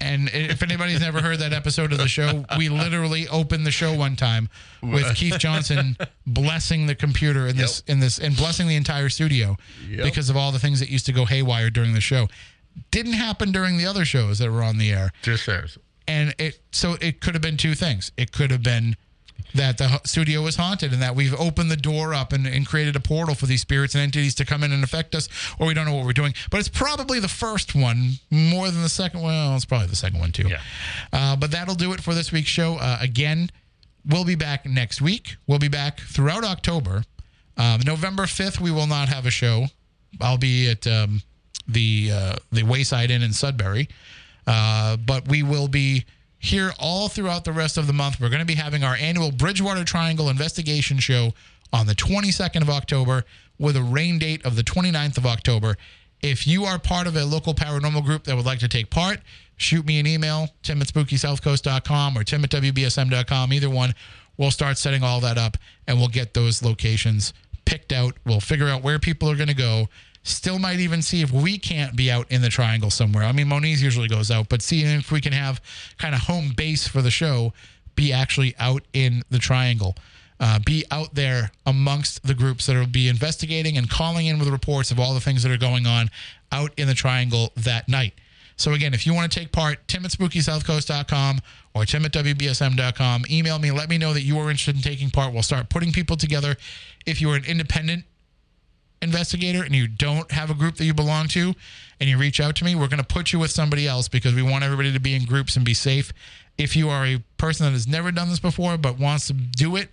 And if anybody's never heard that episode of the show, we literally opened the show one time with Keith Johnson blessing the computer in this in this and blessing the entire studio because of all the things that used to go haywire during the show. Didn't happen during the other shows that were on the air. Just theirs. And it so it could have been two things. It could have been that the studio was haunted and that we've opened the door up and, and created a portal for these spirits and entities to come in and affect us, or we don't know what we're doing. But it's probably the first one more than the second one. Well, it's probably the second one too. Yeah. Uh, but that'll do it for this week's show. Uh, again, we'll be back next week. We'll be back throughout October. Um, November 5th, we will not have a show. I'll be at um, the uh, the Wayside Inn in Sudbury. Uh, but we will be here all throughout the rest of the month. We're going to be having our annual Bridgewater Triangle investigation show on the 22nd of October with a rain date of the 29th of October. If you are part of a local paranormal group that would like to take part, shoot me an email, tim at spookysouthcoast.com or tim at wbsm.com, either one. We'll start setting all that up and we'll get those locations picked out. We'll figure out where people are going to go. Still might even see if we can't be out in the triangle somewhere. I mean, Moniz usually goes out, but seeing if we can have kind of home base for the show, be actually out in the triangle. Uh, be out there amongst the groups that will be investigating and calling in with reports of all the things that are going on out in the triangle that night. So again, if you want to take part, tim at spookysouthcoast.com or tim at wbsm.com. Email me, let me know that you are interested in taking part. We'll start putting people together. If you're an independent investigator and you don't have a group that you belong to and you reach out to me, we're going to put you with somebody else because we want everybody to be in groups and be safe. If you are a person that has never done this before but wants to do it,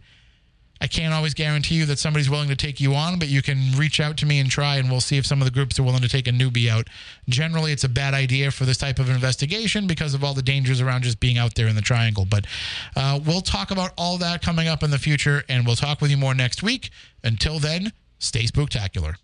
I can't always guarantee you that somebody's willing to take you on, but you can reach out to me and try, and we'll see if some of the groups are willing to take a newbie out. Generally, it's a bad idea for this type of investigation because of all the dangers around just being out there in the triangle. But uh, we'll talk about all that coming up in the future, and we'll talk with you more next week. Until then, stay spooktacular.